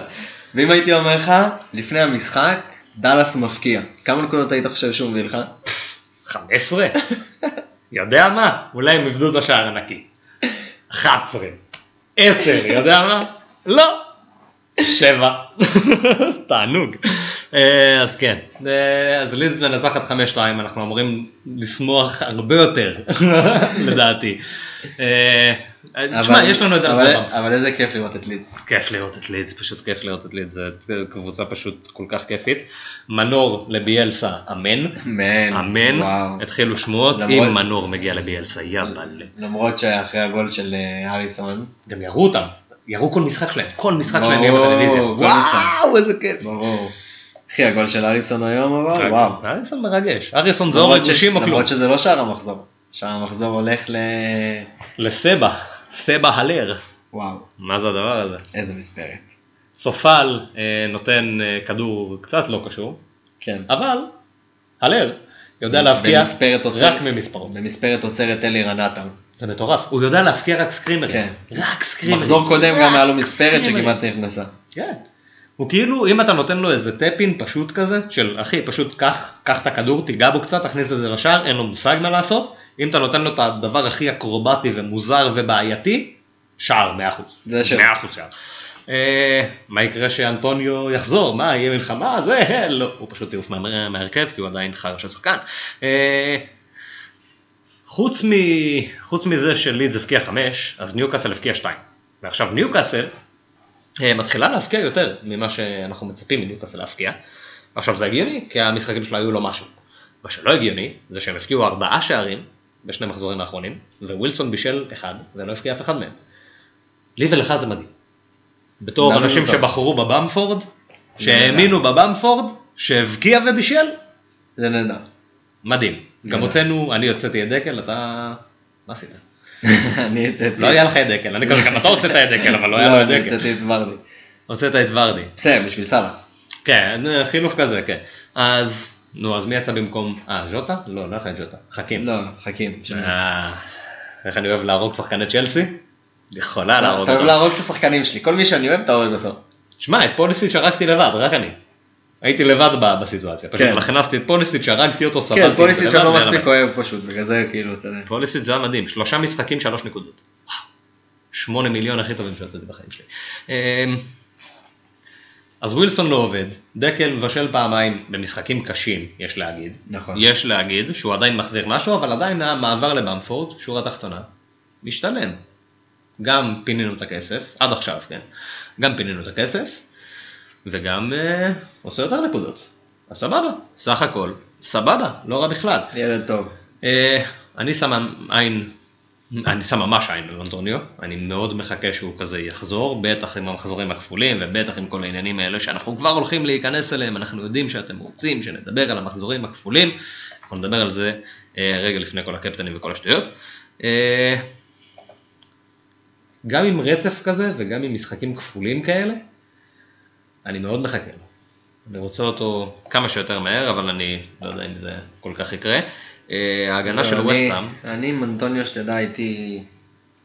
ואם הייתי אומר לך, לפני המשחק, דאלאס מפקיע. כמה נקודות היית חושב שהוא מביא לך? 15? יודע מה? אולי הם איבדו את השער הנקי. 11. 10, יודע מה? לא. 7. תענוג. אה, אז כן, אה, אז לידס מנצחת 5-2, אנחנו אמורים לשמוח הרבה יותר, לדעתי. אה, תשמע, יש לנו את זה. אבל, איזה כיף לראות את לידס. כיף לראות את לידס, פשוט כיף לראות את לידס, זו קבוצה פשוט כל כך כיפית. מנור לביאלסה, אמן. אמן. אמן. התחילו שמועות, אם מנור מגיע לביאלסה, יאללה. למרות שאחרי הגול של אה, אריסון, גם יראו אותם, יראו כל משחק שלהם, כל משחק שלהם יהיה בטלוויזיה. וואו, איזה כיף. ברור. אחי, הגול של אריסון היום אבל, וואו. אריסון מרגש. אריסון זה אורן למרות ש- גושים או כלום. למרות שזה לא שער המחזור. שער המחזור הולך ל... לסבא, סבא הלר. וואו, מה זה הדבר הזה? איזה מספרת. סופל אה, נותן אה, כדור קצת לא קשור, כן. אבל הלר יודע להבקיע. רק ממספרות. במספרת עוצרת אלירן עטר. זה מטורף, הוא יודע להבקיע רק סקרימרים. כן. רק סקרימרים. מחזור קודם גם היה לו מספרת. שכמעט נכנסה. כן. הוא כאילו, אם אתה נותן לו איזה טפין פשוט כזה, של אחי, פשוט קח, קח את הכדור, תיגע בו קצת, תכניס את זה לשער, אין לו מושג מה לעשות. אם אתה נותן לו את הדבר הכי אקרובטי ומוזר ובעייתי, שער, 100%. זה שלו. 100% שער. אה, מה יקרה שאנטוניו יחזור? מה, יהיה מלחמה? זה, לא, הוא פשוט יעוף מה- מההרכב, כי הוא עדיין חרא של שחקן. אה, חוץ, מ... חוץ מזה שלידס הבקיע 5, אז ניוקאסל הבקיע 2. ועכשיו ניוקאסל אה, מתחילה להבקיע יותר ממה שאנחנו מצפים מניוקאסל להבקיע. עכשיו זה הגיוני, כי המשחקים שלה היו לו משהו. מה שלא הגיוני, זה שהם הבקיעו ארבעה שערים בשני מחזורים האחרונים, ווילסון בישל אחד, ולא הבקיע אף אחד מהם. לי ולך זה מדהים. בתור אנשים טוב. שבחרו בבמפורד. שהאמינו בבמפורד, שהבקיע ובישל, זה נהדר. מדהים. גם נהדר. הוצאנו, אני הוצאתי את דקל, אתה... מה עשית? אני הצאתי. לא היה לך את דקל, אני כזה, גם אתה הוצאת את דקל, אבל לא היה לא, לך את אני דקל. הצאתי את ורדי. הוצאת את ורדי. בסדר, בשביל סאלח. כן, חילוף כזה, כן. אז, נו, אז מי יצא במקום, אה, ז'וטה? לא, לא היה לך את ז'וטה. חכים. לא, חכים. אה, איך אני אוהב להרוג שחקני צ'לסי? יכולה להרוג אתה אוהב אותו. להרוג את השחקנים שלי. כל מי שאני אוהב, אתה אוהב אותו. שמע, את פוליסיץ' הרגתי לבד, רק אני. הייתי לבד בסיטואציה, פשוט כן. הכנסתי את פוליסיץ', הרגתי אותו, סבלתי. כן, פוליסיץ' אני לא מספיק. אוהב פשוט, בגלל זה כאילו, אתה יודע. פוליסיץ' זה היה מדהים, שלושה משחקים, שלוש נקודות. שמונה מיליון הכי טובים שיצאתי בחיים שלי. אמ, אז ווילסון לא עובד, דקל מבשל פעמיים במשחקים קשים, יש להגיד. נכון. יש להגיד שהוא עדיין מחזיר משהו, אבל עדיין המעבר לבמפורד, שורה תחתונה, משתלם. גם פינינו את הכסף, עד עכשיו, כן. גם פינינו את הכסף, וגם אה, עושה יותר נקודות. אז סבבה, סך הכל, סבבה, לא רע בכלל. ילד טוב. אה, אני שם עין, אני שם ממש עין על אנטוניו, אני מאוד מחכה שהוא כזה יחזור, בטח עם המחזורים הכפולים ובטח עם כל העניינים האלה שאנחנו כבר הולכים להיכנס אליהם, אנחנו יודעים שאתם רוצים שנדבר על המחזורים הכפולים, אנחנו נדבר על זה אה, רגע לפני כל הקפטנים וכל השטויות. אה, גם עם רצף כזה וגם עם משחקים כפולים כאלה, אני מאוד מחכה לו. אני רוצה אותו כמה שיותר מהר, אבל אני לא יודע אם זה כל כך יקרה. אה, ההגנה של לא, אני- ווסטהאם, אני עם אנטוניו שתדע הייתי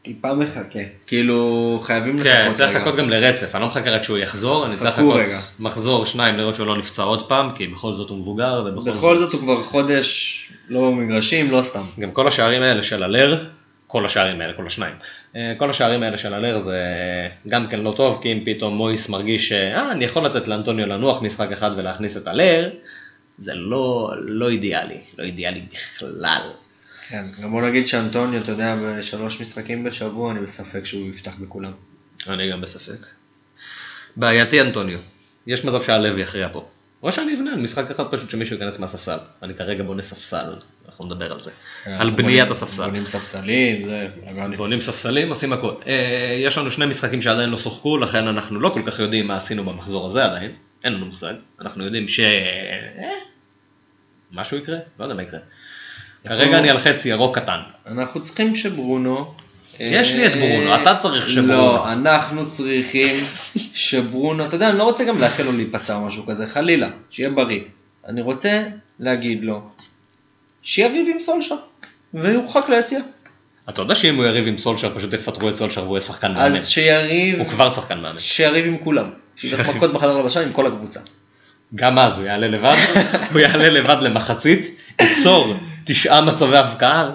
טיפה מחכה. כאילו חייבים לחכות כן, צריך רגע. לחכות גם לרצף, אני לא מחכה רק שהוא יחזור, אני צריך חכו לחכות רגע. מחזור שניים לראות שהוא לא נפצע עוד פעם, כי בכל זאת הוא מבוגר, ובכל בכל זאת הוא כבר חודש לא במגרשים, לא סתם. גם כל השערים האלה של הלר, כל השערים האלה, כל השניים, אה, כל השערים האלה של הלר זה גם כן לא טוב, כי אם פתאום מויס מרגיש שאה, אני יכול לתת לאנטוניו לנוח משחק אחד ולהכניס את הלר, זה לא, לא אידיאלי, לא אידיאלי בכלל. כן, גם בוא נגיד שאנטוניו, אתה יודע, בשלוש משחקים בשבוע, אני בספק שהוא יפתח בכולם. אני גם בספק. בעייתי אנטוניו, יש מצב שהלב יכריע פה. או שאני אבנה על משחק אחד פשוט שמישהו ייכנס מהספסל. אני כרגע בונה ספסל, אנחנו נדבר על זה. על אנחנו בניית הספסל. בונים ספסלים, זה. בונים ספסלים, עושים הכל. אה, יש לנו שני משחקים שעדיין לא שוחקו, לכן אנחנו לא כל כך יודעים מה עשינו במחזור הזה עדיין. אין לנו מושג. אנחנו יודעים ש... אה, משהו יקרה? לא יודע מה יקרה. כרגע אני על חצי ירוק קטן. אנחנו צריכים שברונו... יש לי את ברונו, אה, אתה צריך שברונו. לא, אנחנו צריכים שברונו, אתה יודע, אני לא רוצה גם לאחל לו להיפצע או משהו כזה, חלילה, שיהיה בריא. אני רוצה להגיד לו, שיריב עם סולשה, ויורחק ליציע. אתה יודע שאם הוא יריב עם סולשר פשוט יפטרו את סולשר והוא יהיה שחקן מאמן. אז שיריב, הוא כבר שחקן מאמן. שיריב עם כולם. שייקח מכות בחדר לבשל עם כל הקבוצה. גם אז הוא יעלה לבד, הוא יעלה לבד למחצית, ייצור תשעה מצבי הבקעה.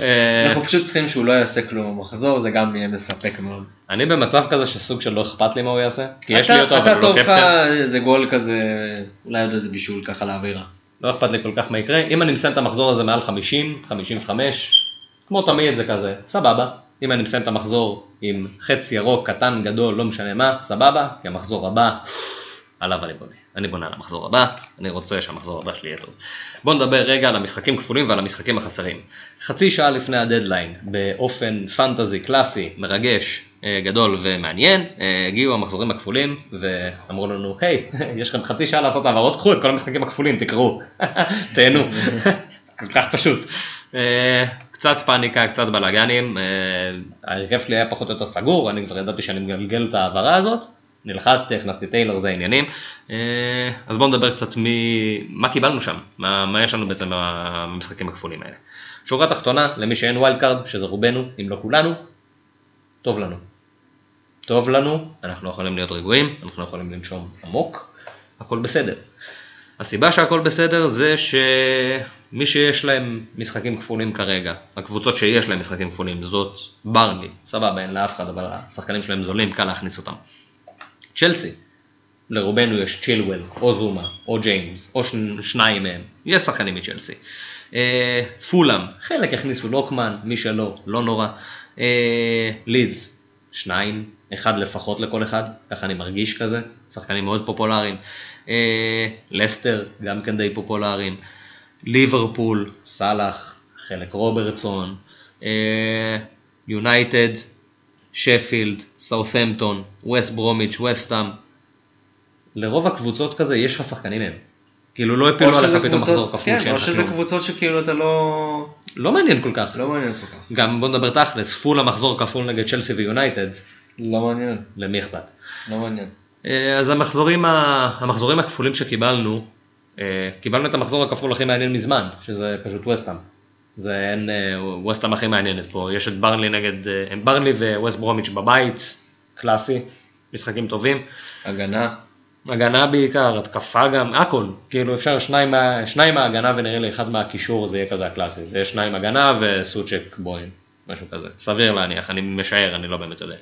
אה, אנחנו פשוט צריכים שהוא לא יעשה כלום במחזור, זה גם יהיה מספק מאוד. אני במצב כזה שסוג של לא אכפת לי מה הוא יעשה, כי יש לי אתה- אותו אבל אתה הוא לא טוב לך קפטן, איזה גול כזה, אולי עוד איזה בישול ככה לאווירה. לא אכפת לי כל כך מה יקרה. אם אני מסיים את המחזור הזה מעל 50, 55, כמו תמיד זה כזה, סבבה. אם אני מסיים את המחזור עם חץ ירוק, קטן, גדול, לא משנה מה, סבבה, כי המחזור הבא, עליו אני בונה. אני בונה על המחזור הבא, אני רוצה שהמחזור הבא שלי יהיה טוב. בואו נדבר רגע על המשחקים כפולים ועל המשחקים החסרים. חצי שעה לפני הדדליין, באופן פנטזי קלאסי, מרגש, אה, גדול ומעניין, אה, הגיעו המחזורים הכפולים ואמרו לנו, היי, יש לכם חצי שעה לעשות העברות, קחו את כל המשחקים הכפולים, תקראו, תהנו, כל כך פשוט. אה, קצת פאניקה, קצת בלאגנים, ההרכב שלי היה פחות או יותר סגור, אני כבר ידעתי שאני מגלגל את ההעברה הזאת, נלחצתי, הכנסתי טיילר, זה העניינים. אה, אז בואו נדבר קצת מ- מה קיבלנו שם, מה, מה יש לנו בעצם במשחקים הכפולים האלה. שורה תחתונה, למי שאין wild card, שזה רובנו, אם לא כולנו, טוב לנו. טוב לנו, אנחנו יכולים להיות רגועים, אנחנו יכולים לנשום עמוק, הכל בסדר. הסיבה שהכל בסדר זה שמי שיש להם משחקים כפולים כרגע, הקבוצות שיש להם משחקים כפולים, זאת ברנלי, סבבה, אין לאף אחד, אבל השחקנים שלהם זולים, קל להכניס אותם. צ'לסי, לרובנו יש צ'ילואל, או זומה, או ג'יימס, או שנ- שניים מהם, יש שחקנים מצ'לסי. אה, פולאם, חלק הכניסו לוקמן, מי שלא, לא נורא. אה, לידס, שניים, אחד לפחות לכל אחד, ככה אני מרגיש כזה, שחקנים מאוד פופולריים. אה, לסטר, גם כן די פופולריים. ליברפול, סאלח, חלק רוברטסון. אה, יונייטד, שפילד, סאות'מפטון, ווסט ברומיץ', ווסטאם. לרוב הקבוצות כזה יש לך שחקנים מהם. כאילו לא הפילו או עליך שזה פתאום מחזור כפול כן, שאין או לך שזה כלום. קבוצות שכאילו אתה לא... לא מעניין כל כך. לא מעניין כל כך. גם בוא נדבר תכלס, פולהאם מחזור כפול נגד צ'לסי ויונייטד, לא מעניין. למי אכפת? לא מעניין. אה, אז המחזורים, ה- המחזורים הכפולים שקיבלנו, אה, קיבלנו את המחזור הכפול הכי מעניין מזמן, שזה פשוט ווסטאם. זה אין, אה, ווסטאם הכי מעניינת פה, יש את ברנלי נגד, אה, ברנלי וווסט ברומיץ' בבית, קלאסי, משחקים טובים. הגנה. הגנה בעיקר, התקפה גם, הכל, כאילו אפשר שניים, שניים מההגנה ונראה לי אחד מהקישור זה יהיה כזה הקלאסי, זה יהיה שניים הגנה וסוצ'ק בוין, משהו כזה, סביר להניח, אני משער, אני לא באמת יודע.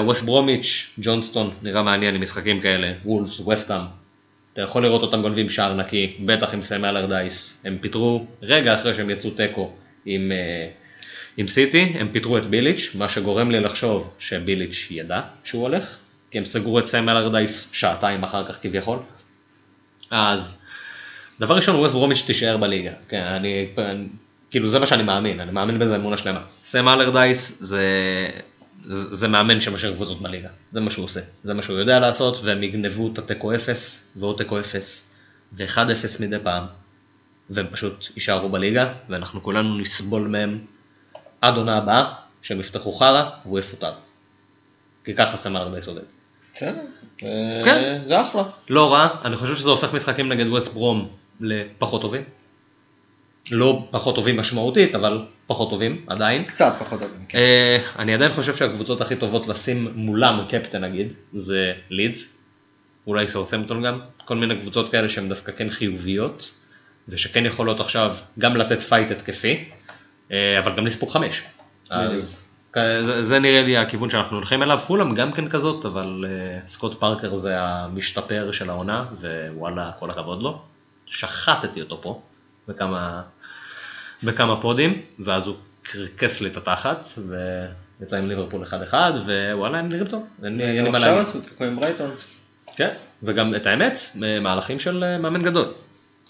ווסט ברומיץ', ג'ונסטון, נראה מעניין עם משחקים כאלה, וולפס, וסטאם, אתה יכול לראות אותם גונבים שער נקי, בטח עם סם אלרדייס, הם פיטרו רגע אחרי שהם יצאו תיקו עם, אה, עם סיטי, הם פיטרו את ביליץ', מה שגורם לי לחשוב שביליץ' ידע שהוא הולך, כי הם סגרו את סם אלרדייס שעתיים אחר כך כביכול. אז דבר ראשון, ווסט ברומיץ' תישאר בליגה, כן, אני, אני, כאילו זה מה שאני מאמין, אני מאמין בזה אמונה שלמה. סם אלרדייס זה, זה, זה מאמן שמשאיר קבוצות בליגה, זה מה שהוא עושה, זה מה שהוא יודע לעשות, והם יגנבו את התיקו 0 ועוד תיקו 0 ו-1-0 מדי פעם, והם פשוט יישארו בליגה, ואנחנו כולנו נסבול מהם עד עונה הבאה, שהם יפתחו חרא והוא יפוטר. כי ככה סם אלרדייס עובד. בסדר. כן. אה, זה אחלה. לא רע, אני חושב שזה הופך משחקים נגד ווסט ברום לפחות טובים. לא פחות טובים משמעותית, אבל פחות טובים עדיין. קצת פחות טובים. כן. אה, אני עדיין חושב שהקבוצות הכי טובות לשים מולם קפטן נגיד, זה לידס, אולי סאות'מפטון גם, כל מיני קבוצות כאלה שהן דווקא כן חיוביות, ושכן יכולות עכשיו גם לתת פייט התקפי, אה, אבל גם לספוג חמש. אז זה, זה נראה לי הכיוון שאנחנו הולכים אליו, פולאם גם כן כזאת, אבל uh, סקוט פארקר זה המשתפר של העונה, ווואלה, כל הכבוד לו. שחטתי אותו פה בכמה, בכמה פודים, ואז הוא קרקס לי את התחת, ויצא עם ליברפול 1-1, ווואלה, הם נראים טוב, אין לי אין לי מה עכשיו להגיד. עשו תיקו עם ברייטון. כן, וגם את האמת, מהלכים של אה, מאמן גדול.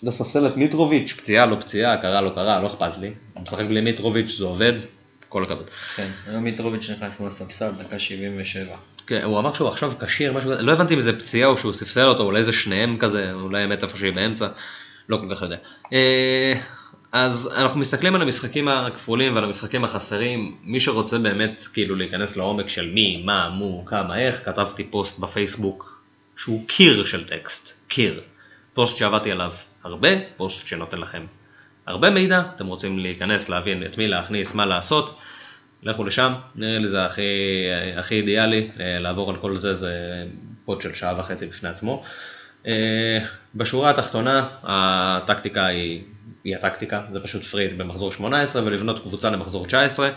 לספסל את מיטרוביץ', פציעה לא פציעה, קרה לא קרה, לא אכפת לי. הוא משחק בלי מיטרוביץ', זה עובד, כל הכבוד. כן. היום מיטרוביץ' נכנס לספסל דקה 77. כן, הוא אמר שהוא עכשיו כשיר, משהו כזה, לא הבנתי אם זה פציעה או שהוא ספסל אותו, אולי זה שניהם כזה, אולי האמת איפה שהיא באמצע, לא כל כך יודע. אה, אז אנחנו מסתכלים על המשחקים הכפולים ועל המשחקים החסרים, מי שרוצה באמת כאילו להיכנס לעומק של מי, מה, מו, כמה, איך, כתבתי פוסט בפייסבוק שהוא קיר של טקסט, קיר. פוסט שעבדתי עליו הרבה, פוסט שנותן לכם הרבה מידע, אתם רוצים להיכנס, להבין את מי להכניס, מה לעשות, לכו לשם, נראה לי זה הכי, הכי אידיאלי, אה, לעבור על כל זה זה pod של שעה וחצי בפני עצמו. אה, בשורה התחתונה, הטקטיקה היא, היא הטקטיקה, זה פשוט free hit במחזור 18 ולבנות קבוצה למחזור 19.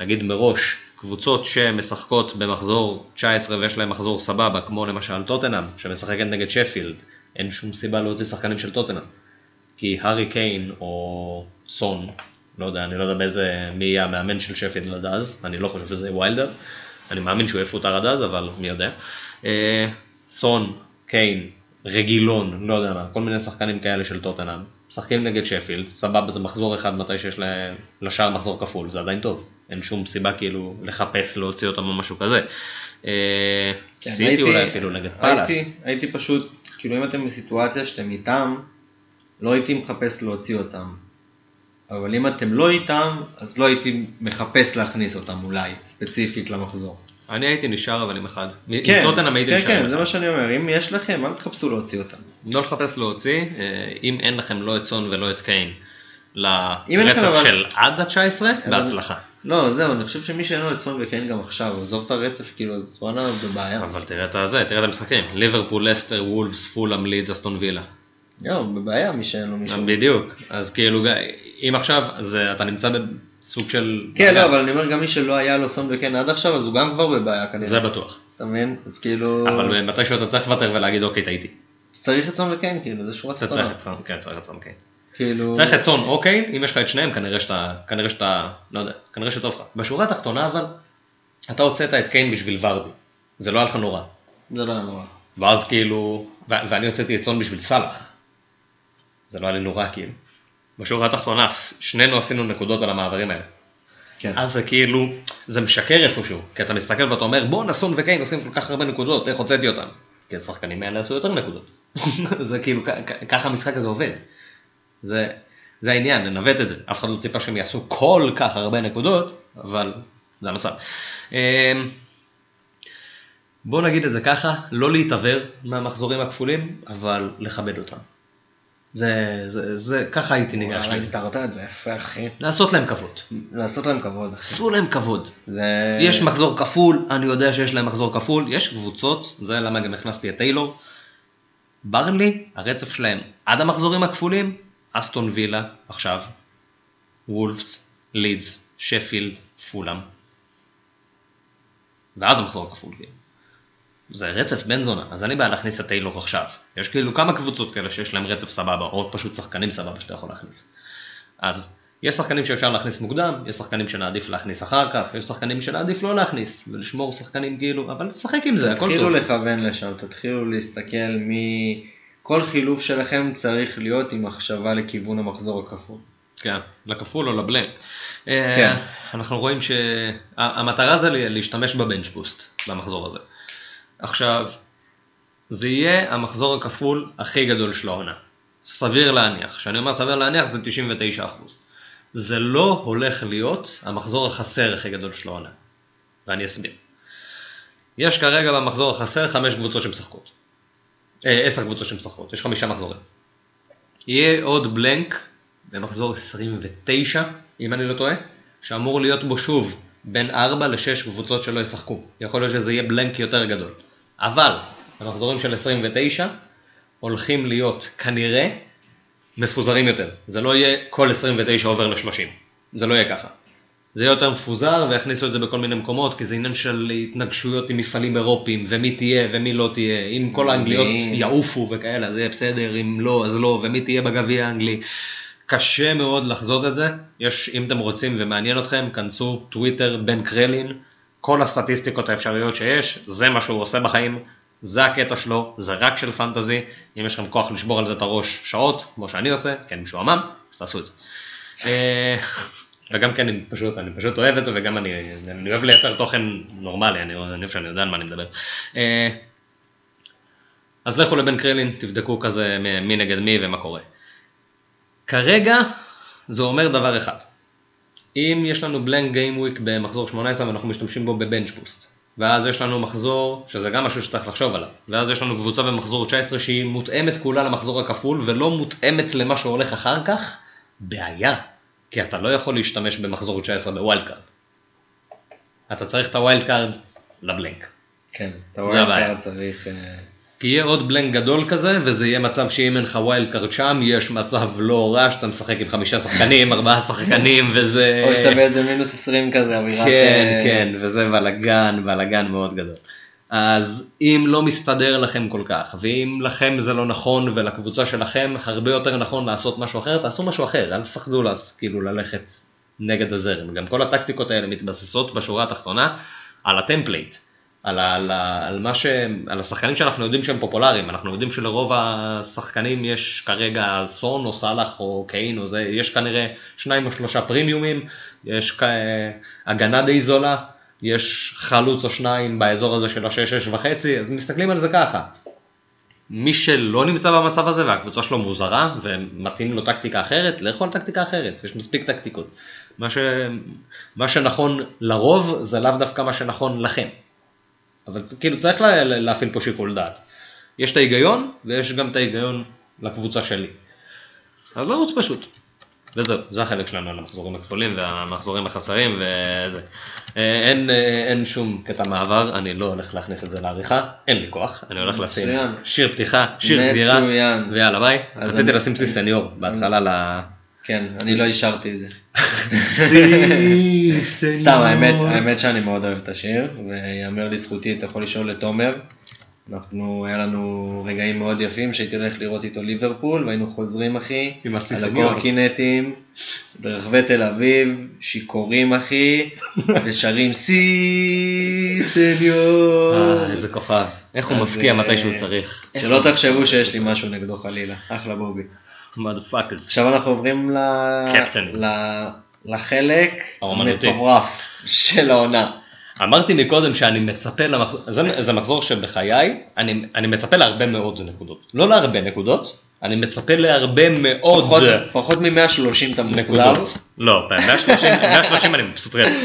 נגיד מראש, קבוצות שמשחקות במחזור 19 ויש להן מחזור סבבה, כמו למשל טוטנאם, שמשחקת נגד שפילד, אין שום סיבה להוציא שחקנים של טוטנאם. כי הארי קיין או סון, לא יודע, אני לא יודע באיזה, מי יהיה המאמן של שפילד עד אז, אני לא חושב שזה יהיה ויילדר, אני מאמין שהוא יפוטר עד אז, אבל מי יודע. אה, סון, קיין, רגילון, לא יודע מה, כל מיני שחקנים כאלה של טוטנאם, משחקים נגד שפילד, סבבה זה מחזור אחד מתי שיש לשאר מחזור כפול, זה עדיין טוב, אין שום סיבה כאילו לחפש להוציא אותם או משהו כזה. אה, כן, סיטי הייתי- אולי אפילו נגד פאלאס. הייתי, הייתי פשוט, כאילו אם אתם בסיטואציה שאתם איתם, לא הייתי מחפש להוציא אותם. אבל אם אתם לא איתם, אז לא הייתי מחפש להכניס אותם אולי, ספציפית למחזור. אני הייתי נשאר אבל עם אחד. כן, הייתי כן, כן, זה. מה שאני אומר, אם יש לכם, אל תחפשו להוציא אותם. לא לחפש להוציא, אה, אם אין לכם לא את סון ולא את קיין לרצף של עד ה-19, בהצלחה. לא, זהו, אני חושב שמי שאין לו את סון וקיין גם עכשיו, עזוב את הרצף, כאילו, אז וואלה, בבעיה. אבל תראה את הזה, תראה את המשחקים. ליברפול, לסטר, וולפס, פולאם, לידס, אסטון וילה. לא, בבעיה מי שאין לו מישהו. בדיוק. אז כאילו, אם עכשיו זה, אתה נמצא בסוג של... כן, לא, אבל אני אומר, גם מי שלא היה לו סון וקיין עד עכשיו, אז הוא גם כבר בבעיה כנראה. זה בטוח. אתה מבין? אז כאילו... אבל מתישהו אתה צריך לוותר ולהגיד, אוקיי, טעיתי. צריך את סון וקיין, כאילו, זה שורה אתה תחתונה. צריך את סון, כן, צריך את סון, כן. כאילו... צריך את סון או קיין, אם יש לך את שניהם, כנראה שאתה, כנראה שאתה, לא יודע, כנראה שטוב לך. בשורה התחתונה אבל, אתה הוצאת את קיין בשביל ורדי. זה לא היה לך נורא. זה לא היה נורא. ואז כאילו, ו- ואני הוצאתי את סון בשביל סאלח. זה לא היה לי נורא כאילו. בשורה התחתונה, שנינו עשינו נקודות על המעברים האלה. כן. אז זה כאילו, זה משקר איפשהו, כי אתה מסתכל ואתה אומר, בוא נסון וקיין עושים כל כך הרבה נקודות, איך הוצאתי אותם? כי השחקנים האלה עשו יותר נקודות. זה כאילו, ככה המשחק הזה עובד. זה, זה העניין, לנווט את זה. אף אחד לא ציפה שהם יעשו כל כך הרבה נקודות, אבל זה המצב. אמ, בוא נגיד את זה ככה, לא להתעוור מהמחזורים הכפולים, אבל לכבד אותם. זה, זה, זה, ככה הייתי ניגש לזה. הסתרת את זה יפה, אחי. לעשות להם כבוד. לעשות להם כבוד. עשו להם כבוד. זה... יש מחזור כפול, אני יודע שיש להם מחזור כפול, יש קבוצות, זה למה גם הכנסתי את טיילור. ברנלי, הרצף שלהם עד המחזורים הכפולים, אסטון וילה עכשיו, וולפס, לידס, שפילד, פולאם. ואז המחזור הכפול. זה רצף בן זונה, אז אני בעד להכניס את טיילור עכשיו. יש כאילו כמה קבוצות כאלה שיש להם רצף סבבה, או פשוט שחקנים סבבה שאתה יכול להכניס. אז יש שחקנים שאפשר להכניס מוקדם, יש שחקנים שנעדיף להכניס אחר כך, יש שחקנים שנעדיף לא להכניס, ולשמור שחקנים כאילו, אבל לשחק עם זה, הכל תתחילו טוב. לכוון לשם, תתחילו להסתכל מי... כל חילוף שלכם צריך להיות עם מחשבה לכיוון המחזור הכפול. כן, לכפול או לבלנק. אה, כן. אנחנו רואים שהמטרה זה להשתמש בבנץ' בוסט במחזור הזה. עכשיו, זה יהיה המחזור הכפול הכי גדול של העונה. סביר להניח, כשאני אומר סביר להניח זה 99%. זה לא הולך להיות המחזור החסר הכי גדול של העונה. ואני אסביר. יש כרגע במחזור החסר חמש קבוצות שמשחקות. אה, עשר קבוצות שמשחקות, יש חמישה מחזורים. יהיה עוד בלנק במחזור 29, אם אני לא טועה, שאמור להיות בו שוב בין 4 ל-6 קבוצות שלא ישחקו. יכול להיות שזה יהיה בלנק יותר גדול. אבל המחזורים של 29 הולכים להיות כנראה מפוזרים יותר. זה לא יהיה כל 29 עובר ל-30. זה לא יהיה ככה. זה יהיה יותר מפוזר ויכניסו את זה בכל מיני מקומות, כי זה עניין של התנגשויות עם מפעלים אירופיים, ומי תהיה ומי לא תהיה. אם כל האנגליות יעופו וכאלה, אז יהיה בסדר, אם לא, אז לא, ומי תהיה בגביע האנגלי. קשה מאוד לחזות את זה, יש, אם אתם רוצים ומעניין אתכם, כנסו טוויטר בן קרלין, כל הסטטיסטיקות האפשריות שיש, זה מה שהוא עושה בחיים, זה הקטע שלו, זה רק של פנטזי, אם יש לכם כוח לשבור על זה את הראש שעות, כמו שאני עושה, כי אני משועמם, אז תעשו את זה. אה, וגם כן, אני פשוט, אני פשוט אוהב את זה, וגם אני, אני אוהב לייצר תוכן נורמלי, אני, אני אוהב שאני יודע על מה אני מדבר. אה, אז לכו לבן קרלין, תבדקו כזה מי נגד מי ומה קורה. כרגע זה אומר דבר אחד, אם יש לנו blank gameweek במחזור 18 ואנחנו משתמשים בו ב bench boost, ואז יש לנו מחזור, שזה גם משהו שצריך לחשוב עליו, ואז יש לנו קבוצה במחזור 19 שהיא מותאמת כולה למחזור הכפול ולא מותאמת למה שהולך אחר כך, בעיה, כי אתה לא יכול להשתמש במחזור 19 ב wild card. אתה צריך את ה wild card ל blank. כן, רואה הבעיה. אתה צריך... כי יהיה עוד blank גדול כזה, וזה יהיה מצב שאם אין לך wild card שם, יש מצב לא רע שאתה משחק עם חמישה שחקנים, ארבעה שחקנים, וזה... או שאתה באיזה מינוס 20 כזה, אווירת... כן, אה, כן, וזה בלאגן, בלאגן מאוד גדול. אז אם לא מסתדר לכם כל כך, ואם לכם זה לא נכון ולקבוצה שלכם הרבה יותר נכון לעשות משהו אחר, תעשו משהו אחר, אל תפחדו לס, כאילו ללכת נגד הזרם. גם כל הטקטיקות האלה מתבססות בשורה התחתונה על ה template, על, על, על, מה ש, על השחקנים שאנחנו יודעים שהם פופולריים, אנחנו יודעים שלרוב השחקנים יש כרגע סון או סאלח או קיין או זה, יש כנראה שניים או שלושה פרימיומים, יש כ... הגנה די זולה, יש חלוץ או שניים באזור הזה של השש שש וחצי, אז מסתכלים על זה ככה. מי שלא נמצא במצב הזה והקבוצה שלו מוזרה ומתאים לו טקטיקה אחרת, לכו על טקטיקה אחרת, יש מספיק טקטיקות. מה, ש... מה שנכון לרוב זה לאו דווקא מה שנכון לכם. אבל כאילו צריך לה... להפעיל פה שיקול דעת. יש את ההיגיון ויש גם את ההיגיון לקבוצה שלי. אז לרוץ פשוט. וזהו, זה החלק שלנו על המחזורים הכפולים והמחזורים החסרים וזה. אה, אין, אה, אין שום קטע מעבר, אני לא הולך להכניס את זה לעריכה, אין לי כוח, אני הולך לשים. שיר פתיחה, שיר. סגירה, ויאללה ביי. רציתי אני- לשים סי סניור בהתחלה ל... כן, אני לא אישרתי את זה. סתם, האמת, האמת שאני מאוד אוהב את השיר, ויאמר לזכותי, אתה יכול לשאול את תומר. אנחנו, היה לנו רגעים מאוד יפים שהייתי הולך לראות איתו ליברפול, והיינו חוזרים אחי, עם על. הקורקינטים, ברחבי תל אביב, שיכורים אחי, ושרים sí señor. אה, איזה כוכב. איך הוא מפקיע אה, מתי שהוא צריך. שלא תחשבו שיש לי משהו נגדו חלילה, אחלה בובי. motherfuckers. עכשיו אנחנו עוברים ל... ל... לחלק. המטורף של העונה. אמרתי מקודם שאני מצפה למחזור, זה, זה מחזור שבחיי, אני, אני מצפה להרבה מאוד נקודות. לא להרבה נקודות, אני מצפה להרבה מאוד פחות, פחות מ-130 אתה. נקודות. לא, ב- 130, 130 אני מבסוט רצח.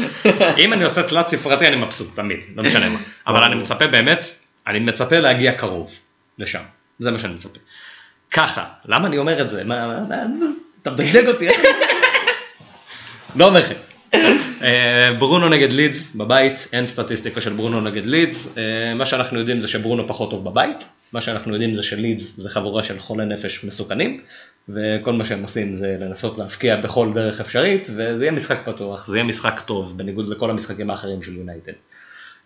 אם אני עושה תלת ספרתי אני מבסוט, תמיד, לא משנה מה. אבל אני מצפה באמת, אני מצפה להגיע קרוב לשם, זה מה שאני מצפה. ככה, למה אני אומר את זה? מה, אתה מדגדג אותי. לא אומר לכם. אה, ברונו נגד לידס בבית, אין סטטיסטיקה של ברונו נגד לידס, אה, מה שאנחנו יודעים זה שברונו פחות טוב בבית, מה שאנחנו יודעים זה שלידס זה חבורה של חולי נפש מסוכנים, וכל מה שהם עושים זה לנסות להבקיע בכל דרך אפשרית, וזה יהיה משחק פתוח, זה יהיה משחק טוב, בניגוד לכל המשחקים האחרים של יונייטד.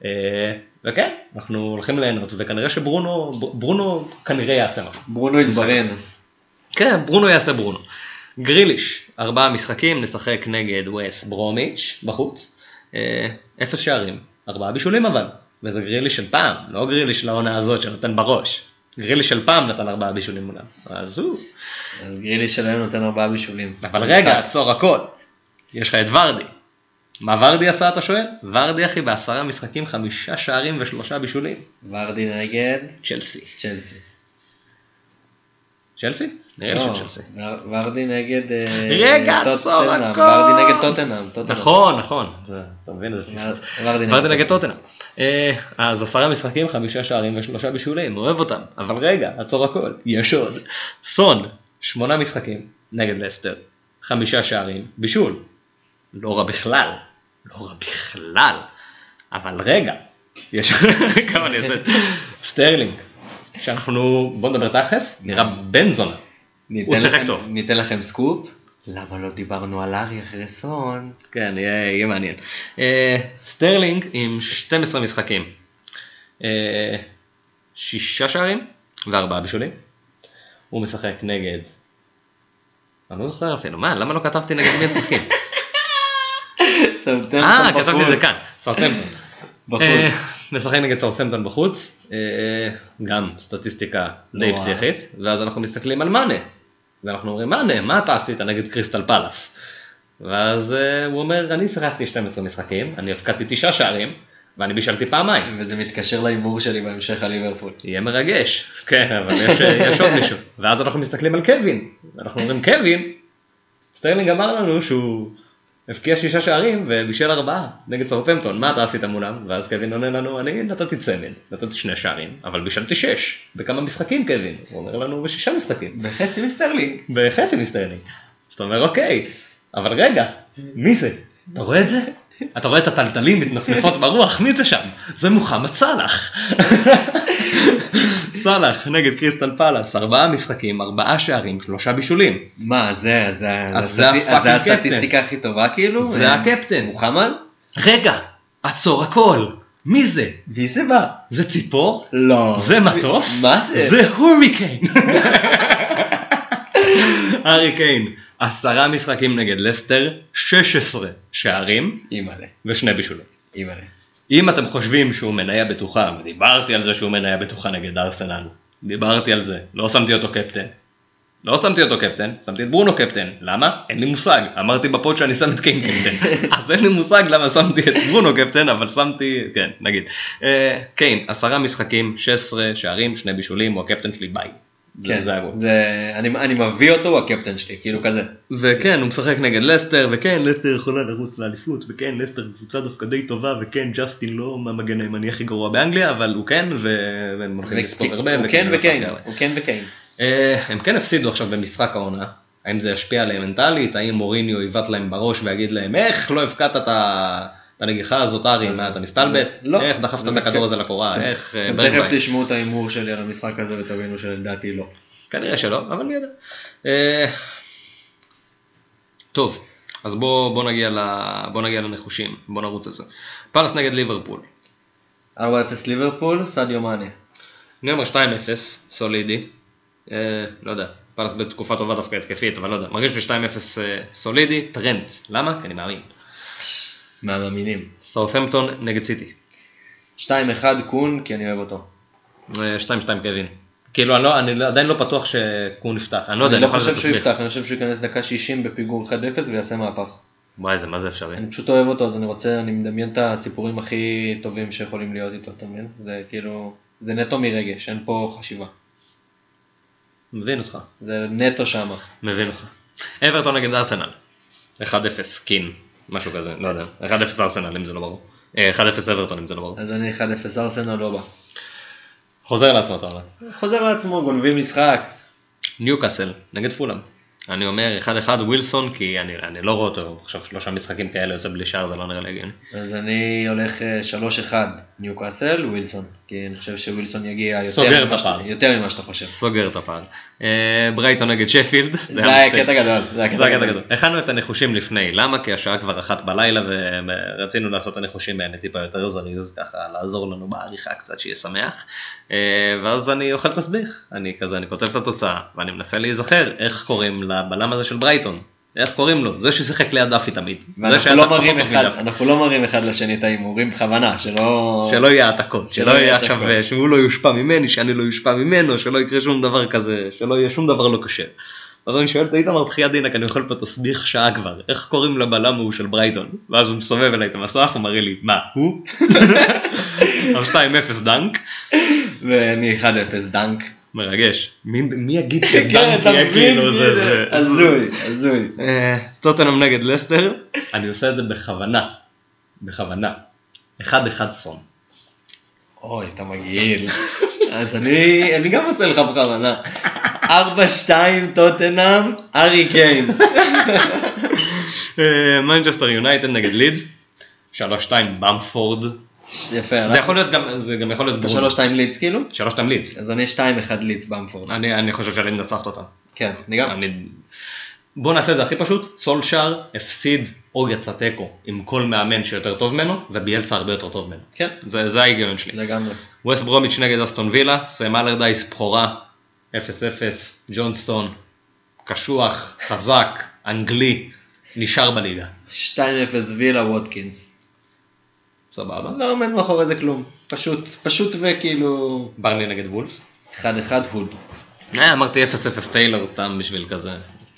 אה, וכן, אנחנו הולכים ליהנות, וכנראה שברונו, ברונו כנראה יעשה משהו. ברונו התברן. כן, ברונו יעשה ברונו. גריליש, ארבעה משחקים, נשחק נגד וס ברומיץ' בחוץ. אה, אפס שערים, ארבעה בישולים אבל. וזה גריליש של פעם, לא גריליש לעונה הזאת שנותן בראש. גריליש של פעם נתן ארבעה בישולים מולם. אז הוא. אז גרילי שלהם נותן ארבעה בישולים. אבל רגע, עצור הכל. יש לך את ורדי. מה ורדי עשה אתה שואל? ורדי אחי בעשרה משחקים חמישה שערים ושלושה בישולים. ורדי נגד צ'לסי. צ'לסי. צ'לסי? נראה לי לא, שצ'לסי. ור- ורדי נגד... אה, רגע. עצור הכל. ורדי נגד טוטנאם. נכון, נכון. אתה מבין ורדי נגד טוטנאם. אה, אז עשרה משחקים, חמישה שערים ושלושה בישולים, אוהב אותם. אבל רגע, עצור הכל, יש עוד. סון, שמונה משחקים נגד לסטר, חמישה שערים, בישול. לא רע בכלל, לא רע בכלל. אבל רגע, יש כמה אני אעשה. סטרלינג, שאנחנו, בוא נדבר תכלס, נראה בן זונה. הוא שיחק טוב. ניתן לכם סקופ. למה לא דיברנו על ארי אחרי סון? כן, יהיה, יהיה מעניין. אה, סטרלינג עם 12 משחקים. אה, שישה שערים וארבעה בישולים. הוא משחק נגד... אני לא זוכר אפילו, מה, למה לא כתבתי נגד מי הם משחקים? סאוטהמפטון אה. כתבתי את זה כאן, סאוטהמפטון. בחוץ. אה, נגד סאוטהמפטון בחוץ, אה, גם סטטיסטיקה די. פסיכית, ואז אנחנו מסתכלים על מאנה, ואנחנו אומרים מאנה, מה אתה עשית נגד קריסטל פאלאס? ואז אה, הוא אומר, אני שיחקתי 12 משחקים, אני הבקעתי תשעה שערים, ואני בישלתי פעמיים. וזה מתקשר להימור שלי בהמשך על ליברפול. יהיה מרגש, כן, אבל יש, יש עוד מישהו. ואז אנחנו מסתכלים על קווין, ואנחנו אומרים, קווין, סטרלינג אמר לנו שהוא הבקיע שישה שערים ובישל ארבעה נגד סאוטהמפטון, מה אתה עשית מולם? ואז קווין עונה לנו, אני נתתי צמד, נתתי שני שערים, אבל בישלתי שש. בכמה משחקים קווין? הוא אומר לנו, בשישה משחקים. בחצי מסטרלינג. בחצי מסטרלינג. אז אתה אומר, אוקיי, אבל רגע, מי זה? אתה רואה את זה? אתה רואה את התלתלים מתנפנפות ברוח, מי זה שם? זה מוחמד סאלח. סאלח נגד קריסטל פלאס, ארבעה משחקים, ארבעה שערים, שלושה בישולים. מה, זה, זה, אז זה זה. הסטטיסטיקה הכי טובה כאילו? זה אה, הקפטן. מוחמד? רגע, עצור הכל. מי זה? מי זה בא? זה ציפור? לא. זה מטוס? מה זה? זה הוריקן. הארי קיין, עשרה משחקים נגד לסטר, 16 שערים אימא'לה, ושני בישולים. אימא'לה. אם אתם חושבים שהוא מניה בטוחה, ודיברתי על זה שהוא מניה בטוחה נגד ארסנל, דיברתי על זה, לא שמתי אותו קפטן. לא שמתי אותו קפטן, שמתי את ברונו קפטן. למה? אין לי מושג. אמרתי ב pod שאני שם את קיין קפטן. אז אין לי מושג למה שמתי את ברונו קפטן, אבל שמתי, כן, נגיד. אה, קיין, עשרה משחקים, 16 שערים, שני בישולים, הוא הקפטן שלי, ביי. כן, זה הגול. זה, אני, אני מביא אותו, הוא הקפטן שלי, כאילו כזה. וכן, הוא משחק נגד לסטר, וכן, לסטר יכולה לרוץ לאליפות, וכן, לסטר קבוצה דווקא די טובה, וכן, ג'סטין לא המגן הימני הכי גרוע באנגליה, אבל הוא כן, ו- והם הולכים לספוג הרבה. הוא וכן, כן לא וקיין, הרבה. הוא כן וקיין. אה, הם כן הפסידו עכשיו במשחק העונה, האם זה ישפיע עליהם מנטלית, האם מוריניו יבעט להם בראש ויגיד להם, איך לא הפקעת את ה- את הנגיחה הזאת, ארי, מה אתה מסתלבט? לא. איך דחפת את הכדור הזה לקורה? איך... אה, אתם ברנבאי?" תכף תשמעו את ההימור שלי על המשחק הזה ותבינו שלדעתי לא. כנראה שלא, אבל מי יודע. אה, טוב, אז בוא, בוא, נגיע לנחושים, בוא נרוץ על זה. פאלאס נגד ליברפול. 4-0 ליברפול, סדיו מאנה. אני אומר 2-0, סולידי. אה, לא יודע, פאלאס בתקופה טובה דווקא התקפית, אבל לא יודע. מרגיש לי 2-0 אה, סולידי, טרנט. למה? כי אני מאמין. מהמאמינים. סאופמפטון נגד סיטי. 2-1 קון, כי אני אוהב אותו. אה, 2-2 קווין. כאילו, אני, לא, אני לא- עדיין לא בטוח שקון יפתח. אני לא יודע, אני לא חושב שהוא. יפתח, אני חושב שהוא ייכנס דקה 60 בפיגור 1-0 ויעשה מהפך. וואי, זה מה זה אפשרי. אני פשוט אוהב אותו, אז אני רוצה, אני מדמיין את הסיפורים הכי טובים שיכולים להיות איתו, אתה מבין? זה כאילו, זה נטו מרגש, אין פה חשיבה. מבין אותך. זה נטו שמה. מבין אותך. אברטון נגד ארסנל. 1-0 קין, משהו כזה, לא יודע. 1-0 ארסנל אם זה לא ברור. אה, 1-0 אברטון אם זה לא ברור. אז אני 1-0 ארסנל לא בא. חוזר לעצמו אתה אומר. חוזר לעצמו, גונבים משחק. ניוקאסל נגד פולאם. אני אומר 1-1 ווילסון כי אני, אני לא רואה אותו עכשיו שלושה משחקים כאלה יוצא בלי שער זה לא נראה לי הגיוני. אז אני הולך אה, 3-1 ניוקאסל, ווילסון. כי אני חושב שווילסון יגיע יותר ממה שאתה-. יותר ממה שאתה חושב. סוגר את הפער. אה, ברייטון נגד שפילד. זה היה. קטע גדול. זה היה זה הקטע גדול. הכנו את הנחושים לפני, למה? כי השעה כבר אחת בלילה ורצינו לעשות את הנחושים האלה טיפה יותר זריז, ככה לעזור לנו בעריכה קצת שיהיה שמח. אה, ואז אני אוכל תסביך, אני כזה, אני כותב את התוצאה, ואני מנסה להיזכר איך קוראים לבלם הזה של ברייטון. איך קוראים לו? זה ששיחק ליד דאפי תמיד. ואנחנו לא מראים אחד. אנחנו לא מראים אחד לשני את ההימורים בכוונה, שלא... שלא יהיה העתקות, שלא יהיה עכשיו, שהוא לא יושפע ממני, שאני לא יושפע ממנו, שלא יקרה שום דבר כזה, שלא יהיה שום דבר לא כשר. אז אני שואל את איתמר בחייאת דינק, אני אוכל פה תסביך שעה כבר, איך קוראים לבלם ההוא של ברייטון? ואז הוא מסובב אליי את המסך, הוא מראה לי, מה, הוא? אז 2-0 דנק, ואני 1-0 דנק. מרגש. מי מי יגיד כן, שדנק יהיה? כאילו זה זה? הזוי, הזוי. אה, טוטנאם נגד לסטר, אני עושה את זה בכוונה, בכוונה. 1-1 סון. אוי, אתה מגעיל. אז אני, אני גם עושה לך בכוונה. 4-2 טוטנאם, ארי קיין. מנצ'סטר יונייטד נגד לידס, 3-2 במפורד, יפה, זה יכול להיות גם, זה גם יכול להיות אתה ברונו, 3-2 לידס כאילו? 3-2 לידס, אז אני 2-1 לידס במפורד. אני אני חושב שאני מנצחת אותה, כן, אני גם. אני- בוא נעשה את זה הכי פשוט, סולשאר הפסיד או יצא תיקו עם כל מאמן שיותר טוב ממנו, וביאלסה הרבה יותר טוב ממנו, כן, זה זה ההיגיון שלי. לגמרי. ווסט ברומיץ' נגד אסטון וילה, סם אלרדייס בכורה, 0-0, ג'ונסטון, קשוח, חזק, אנגלי, נשאר בליגה, 2-0 וילה ווטקינס. סבבה. לא עומד מאחורי זה כלום. פשוט, פשוט וכאילו... ברני נגד וולפס. 1-1 הוד. אה, אמרתי 0-0 טיילור סתם בשביל כזה.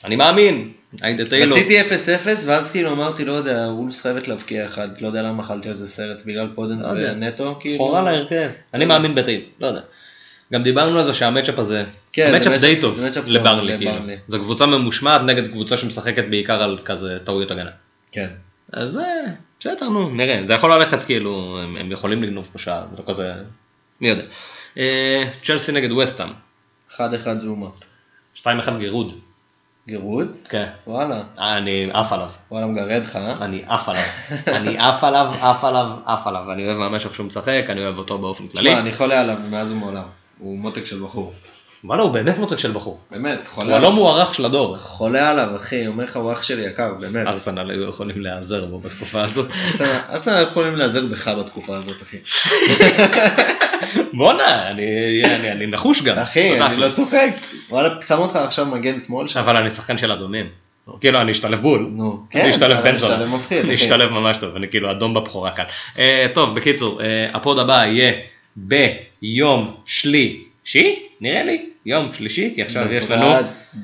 אני מאמין, היידה טיילור. רציתי 0-0 ואז כאילו אמרתי לא יודע וולס חייבת להבקיע אחד לא יודע למה אכלתי על זה סרט בגלל פודנס לא. ונטו כאילו. חורה להרכב. אני מאמין בטייל, לא יודע. גם דיברנו על זה שהמצ'אפ הזה, כן, זה המצ'אפ די טוב זה לברלי, כאילו. זו קבוצה ממושמעת נגד קבוצה שמשחקת בעיקר על כזה טעויות הגנה. כן. אז אה, בסדר, נו, נראה. זה יכול ללכת כאילו, הם, הם יכולים לגנוב פה שער, זה לא כזה, מי יודע. אה, צ'לסי נגד וסטאם, 1-1 זומה. 2-1 גירוד. גירוד? כן. וואלה. אני עף עליו. וואלה מגרד לך, אה? אני עף עליו. אני עף עליו, עף עליו, עף עליו. אני אוהב ממש איך שהוא משחק, אני אוהב אותו באופן כללי. תשמע, אני חולה עליו מאז ומעולם. הוא מותק של בחור. וואלה, הוא באמת מותק של בחור. באמת, הוא חולה הלא עליו. מוערך של הדור. חולה עליו, אחי, אומר לך, הוא אח שלי יקר, באמת. ארסנל היו יכולים להיעזר בו בתקופה הזאת. ארסנל- ארסנל יכולים להיעזר בך בתקופה הזאת, אחי. בואנה, אני- אני אני נחוש גם. אחי, אני לא. צוחק. וואלה, שם אותך עכשיו מגן שמאל שם. אבל אני שחקן של אדומים. כאילו, אני אשתלב בול. נו, אני אשתלב בן זונה. אני. אשתלב ממש טוב, אני כאילו אדום בבחורה כאן. אה, טוב, בקיצור, אה, ה pod הבא יהיה ביום שלישי, נראה לי, יום שלישי, כי עכשיו יש לנו,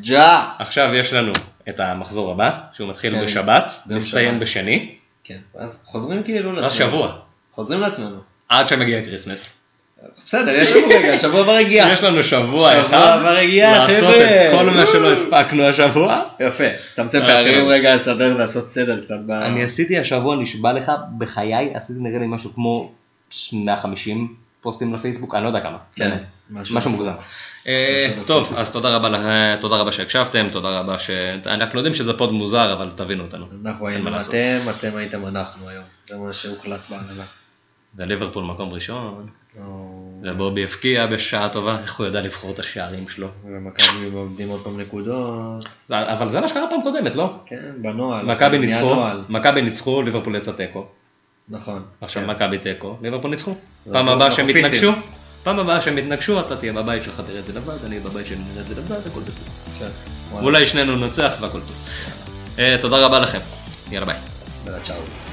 ג'ה. עכשיו יש לנו את המחזור הבא, שהוא מתחיל כן, בשבת, מסתיים. בשני, כן, אז חוזרים כאילו ואז שבוע, חוזרים לעצמנו. עד שמגיע כריסמס. בסדר, יש לנו רגע, השבוע כבר הגיע. יש לנו שבוע שבוע אחד, כבר הגיע, לעשות חבר'ה. את כל מה שלא הספקנו השבוע. יפה, תמצא אה, פערים כן. רגע, לסדר, לעשות סדר קצת. אני עשיתי השבוע, נשבע לך, בחיי, עשיתי נראה לי משהו כמו 150 פוסטים לפייסבוק, אני לא יודע כמה. כן. משהו. משהו מוגזם. אה, טוב. אז תודה רבה, תודה רבה שהקשבתם, תודה רבה ש... אנחנו יודעים שזה פוד מוזר, אבל תבינו אותנו. אנחנו היינו. אתם, אתם הייתם אנחנו היום. זה מה שהוחלט בהנהלה. וליברפול מקום ראשון, ובובי הבקיע בשעה טובה, איך הוא ידע לבחור את השערים שלו. ומכבי מאבדים עוד פעם נקודות. אבל זה מה שקרה פעם קודמת, לא? כן, בנוהל. מכבי ניצחו, ליברפול יצא תיקו. נכון. עכשיו כן. מכבי תיקו, ליברפול ניצחו. פעם הבאה שהם. יתנגשו, פעם הבאה שהם יתנגשו, אתה תהיה בבית שלך תראה את זה לבד, אני בבית שלי נראה את זה לבד, הכל בסדר. כן. אולי שנינו ננצח והכל טוב. אה, תודה רבה לכם, יאללה ביי. צ'או.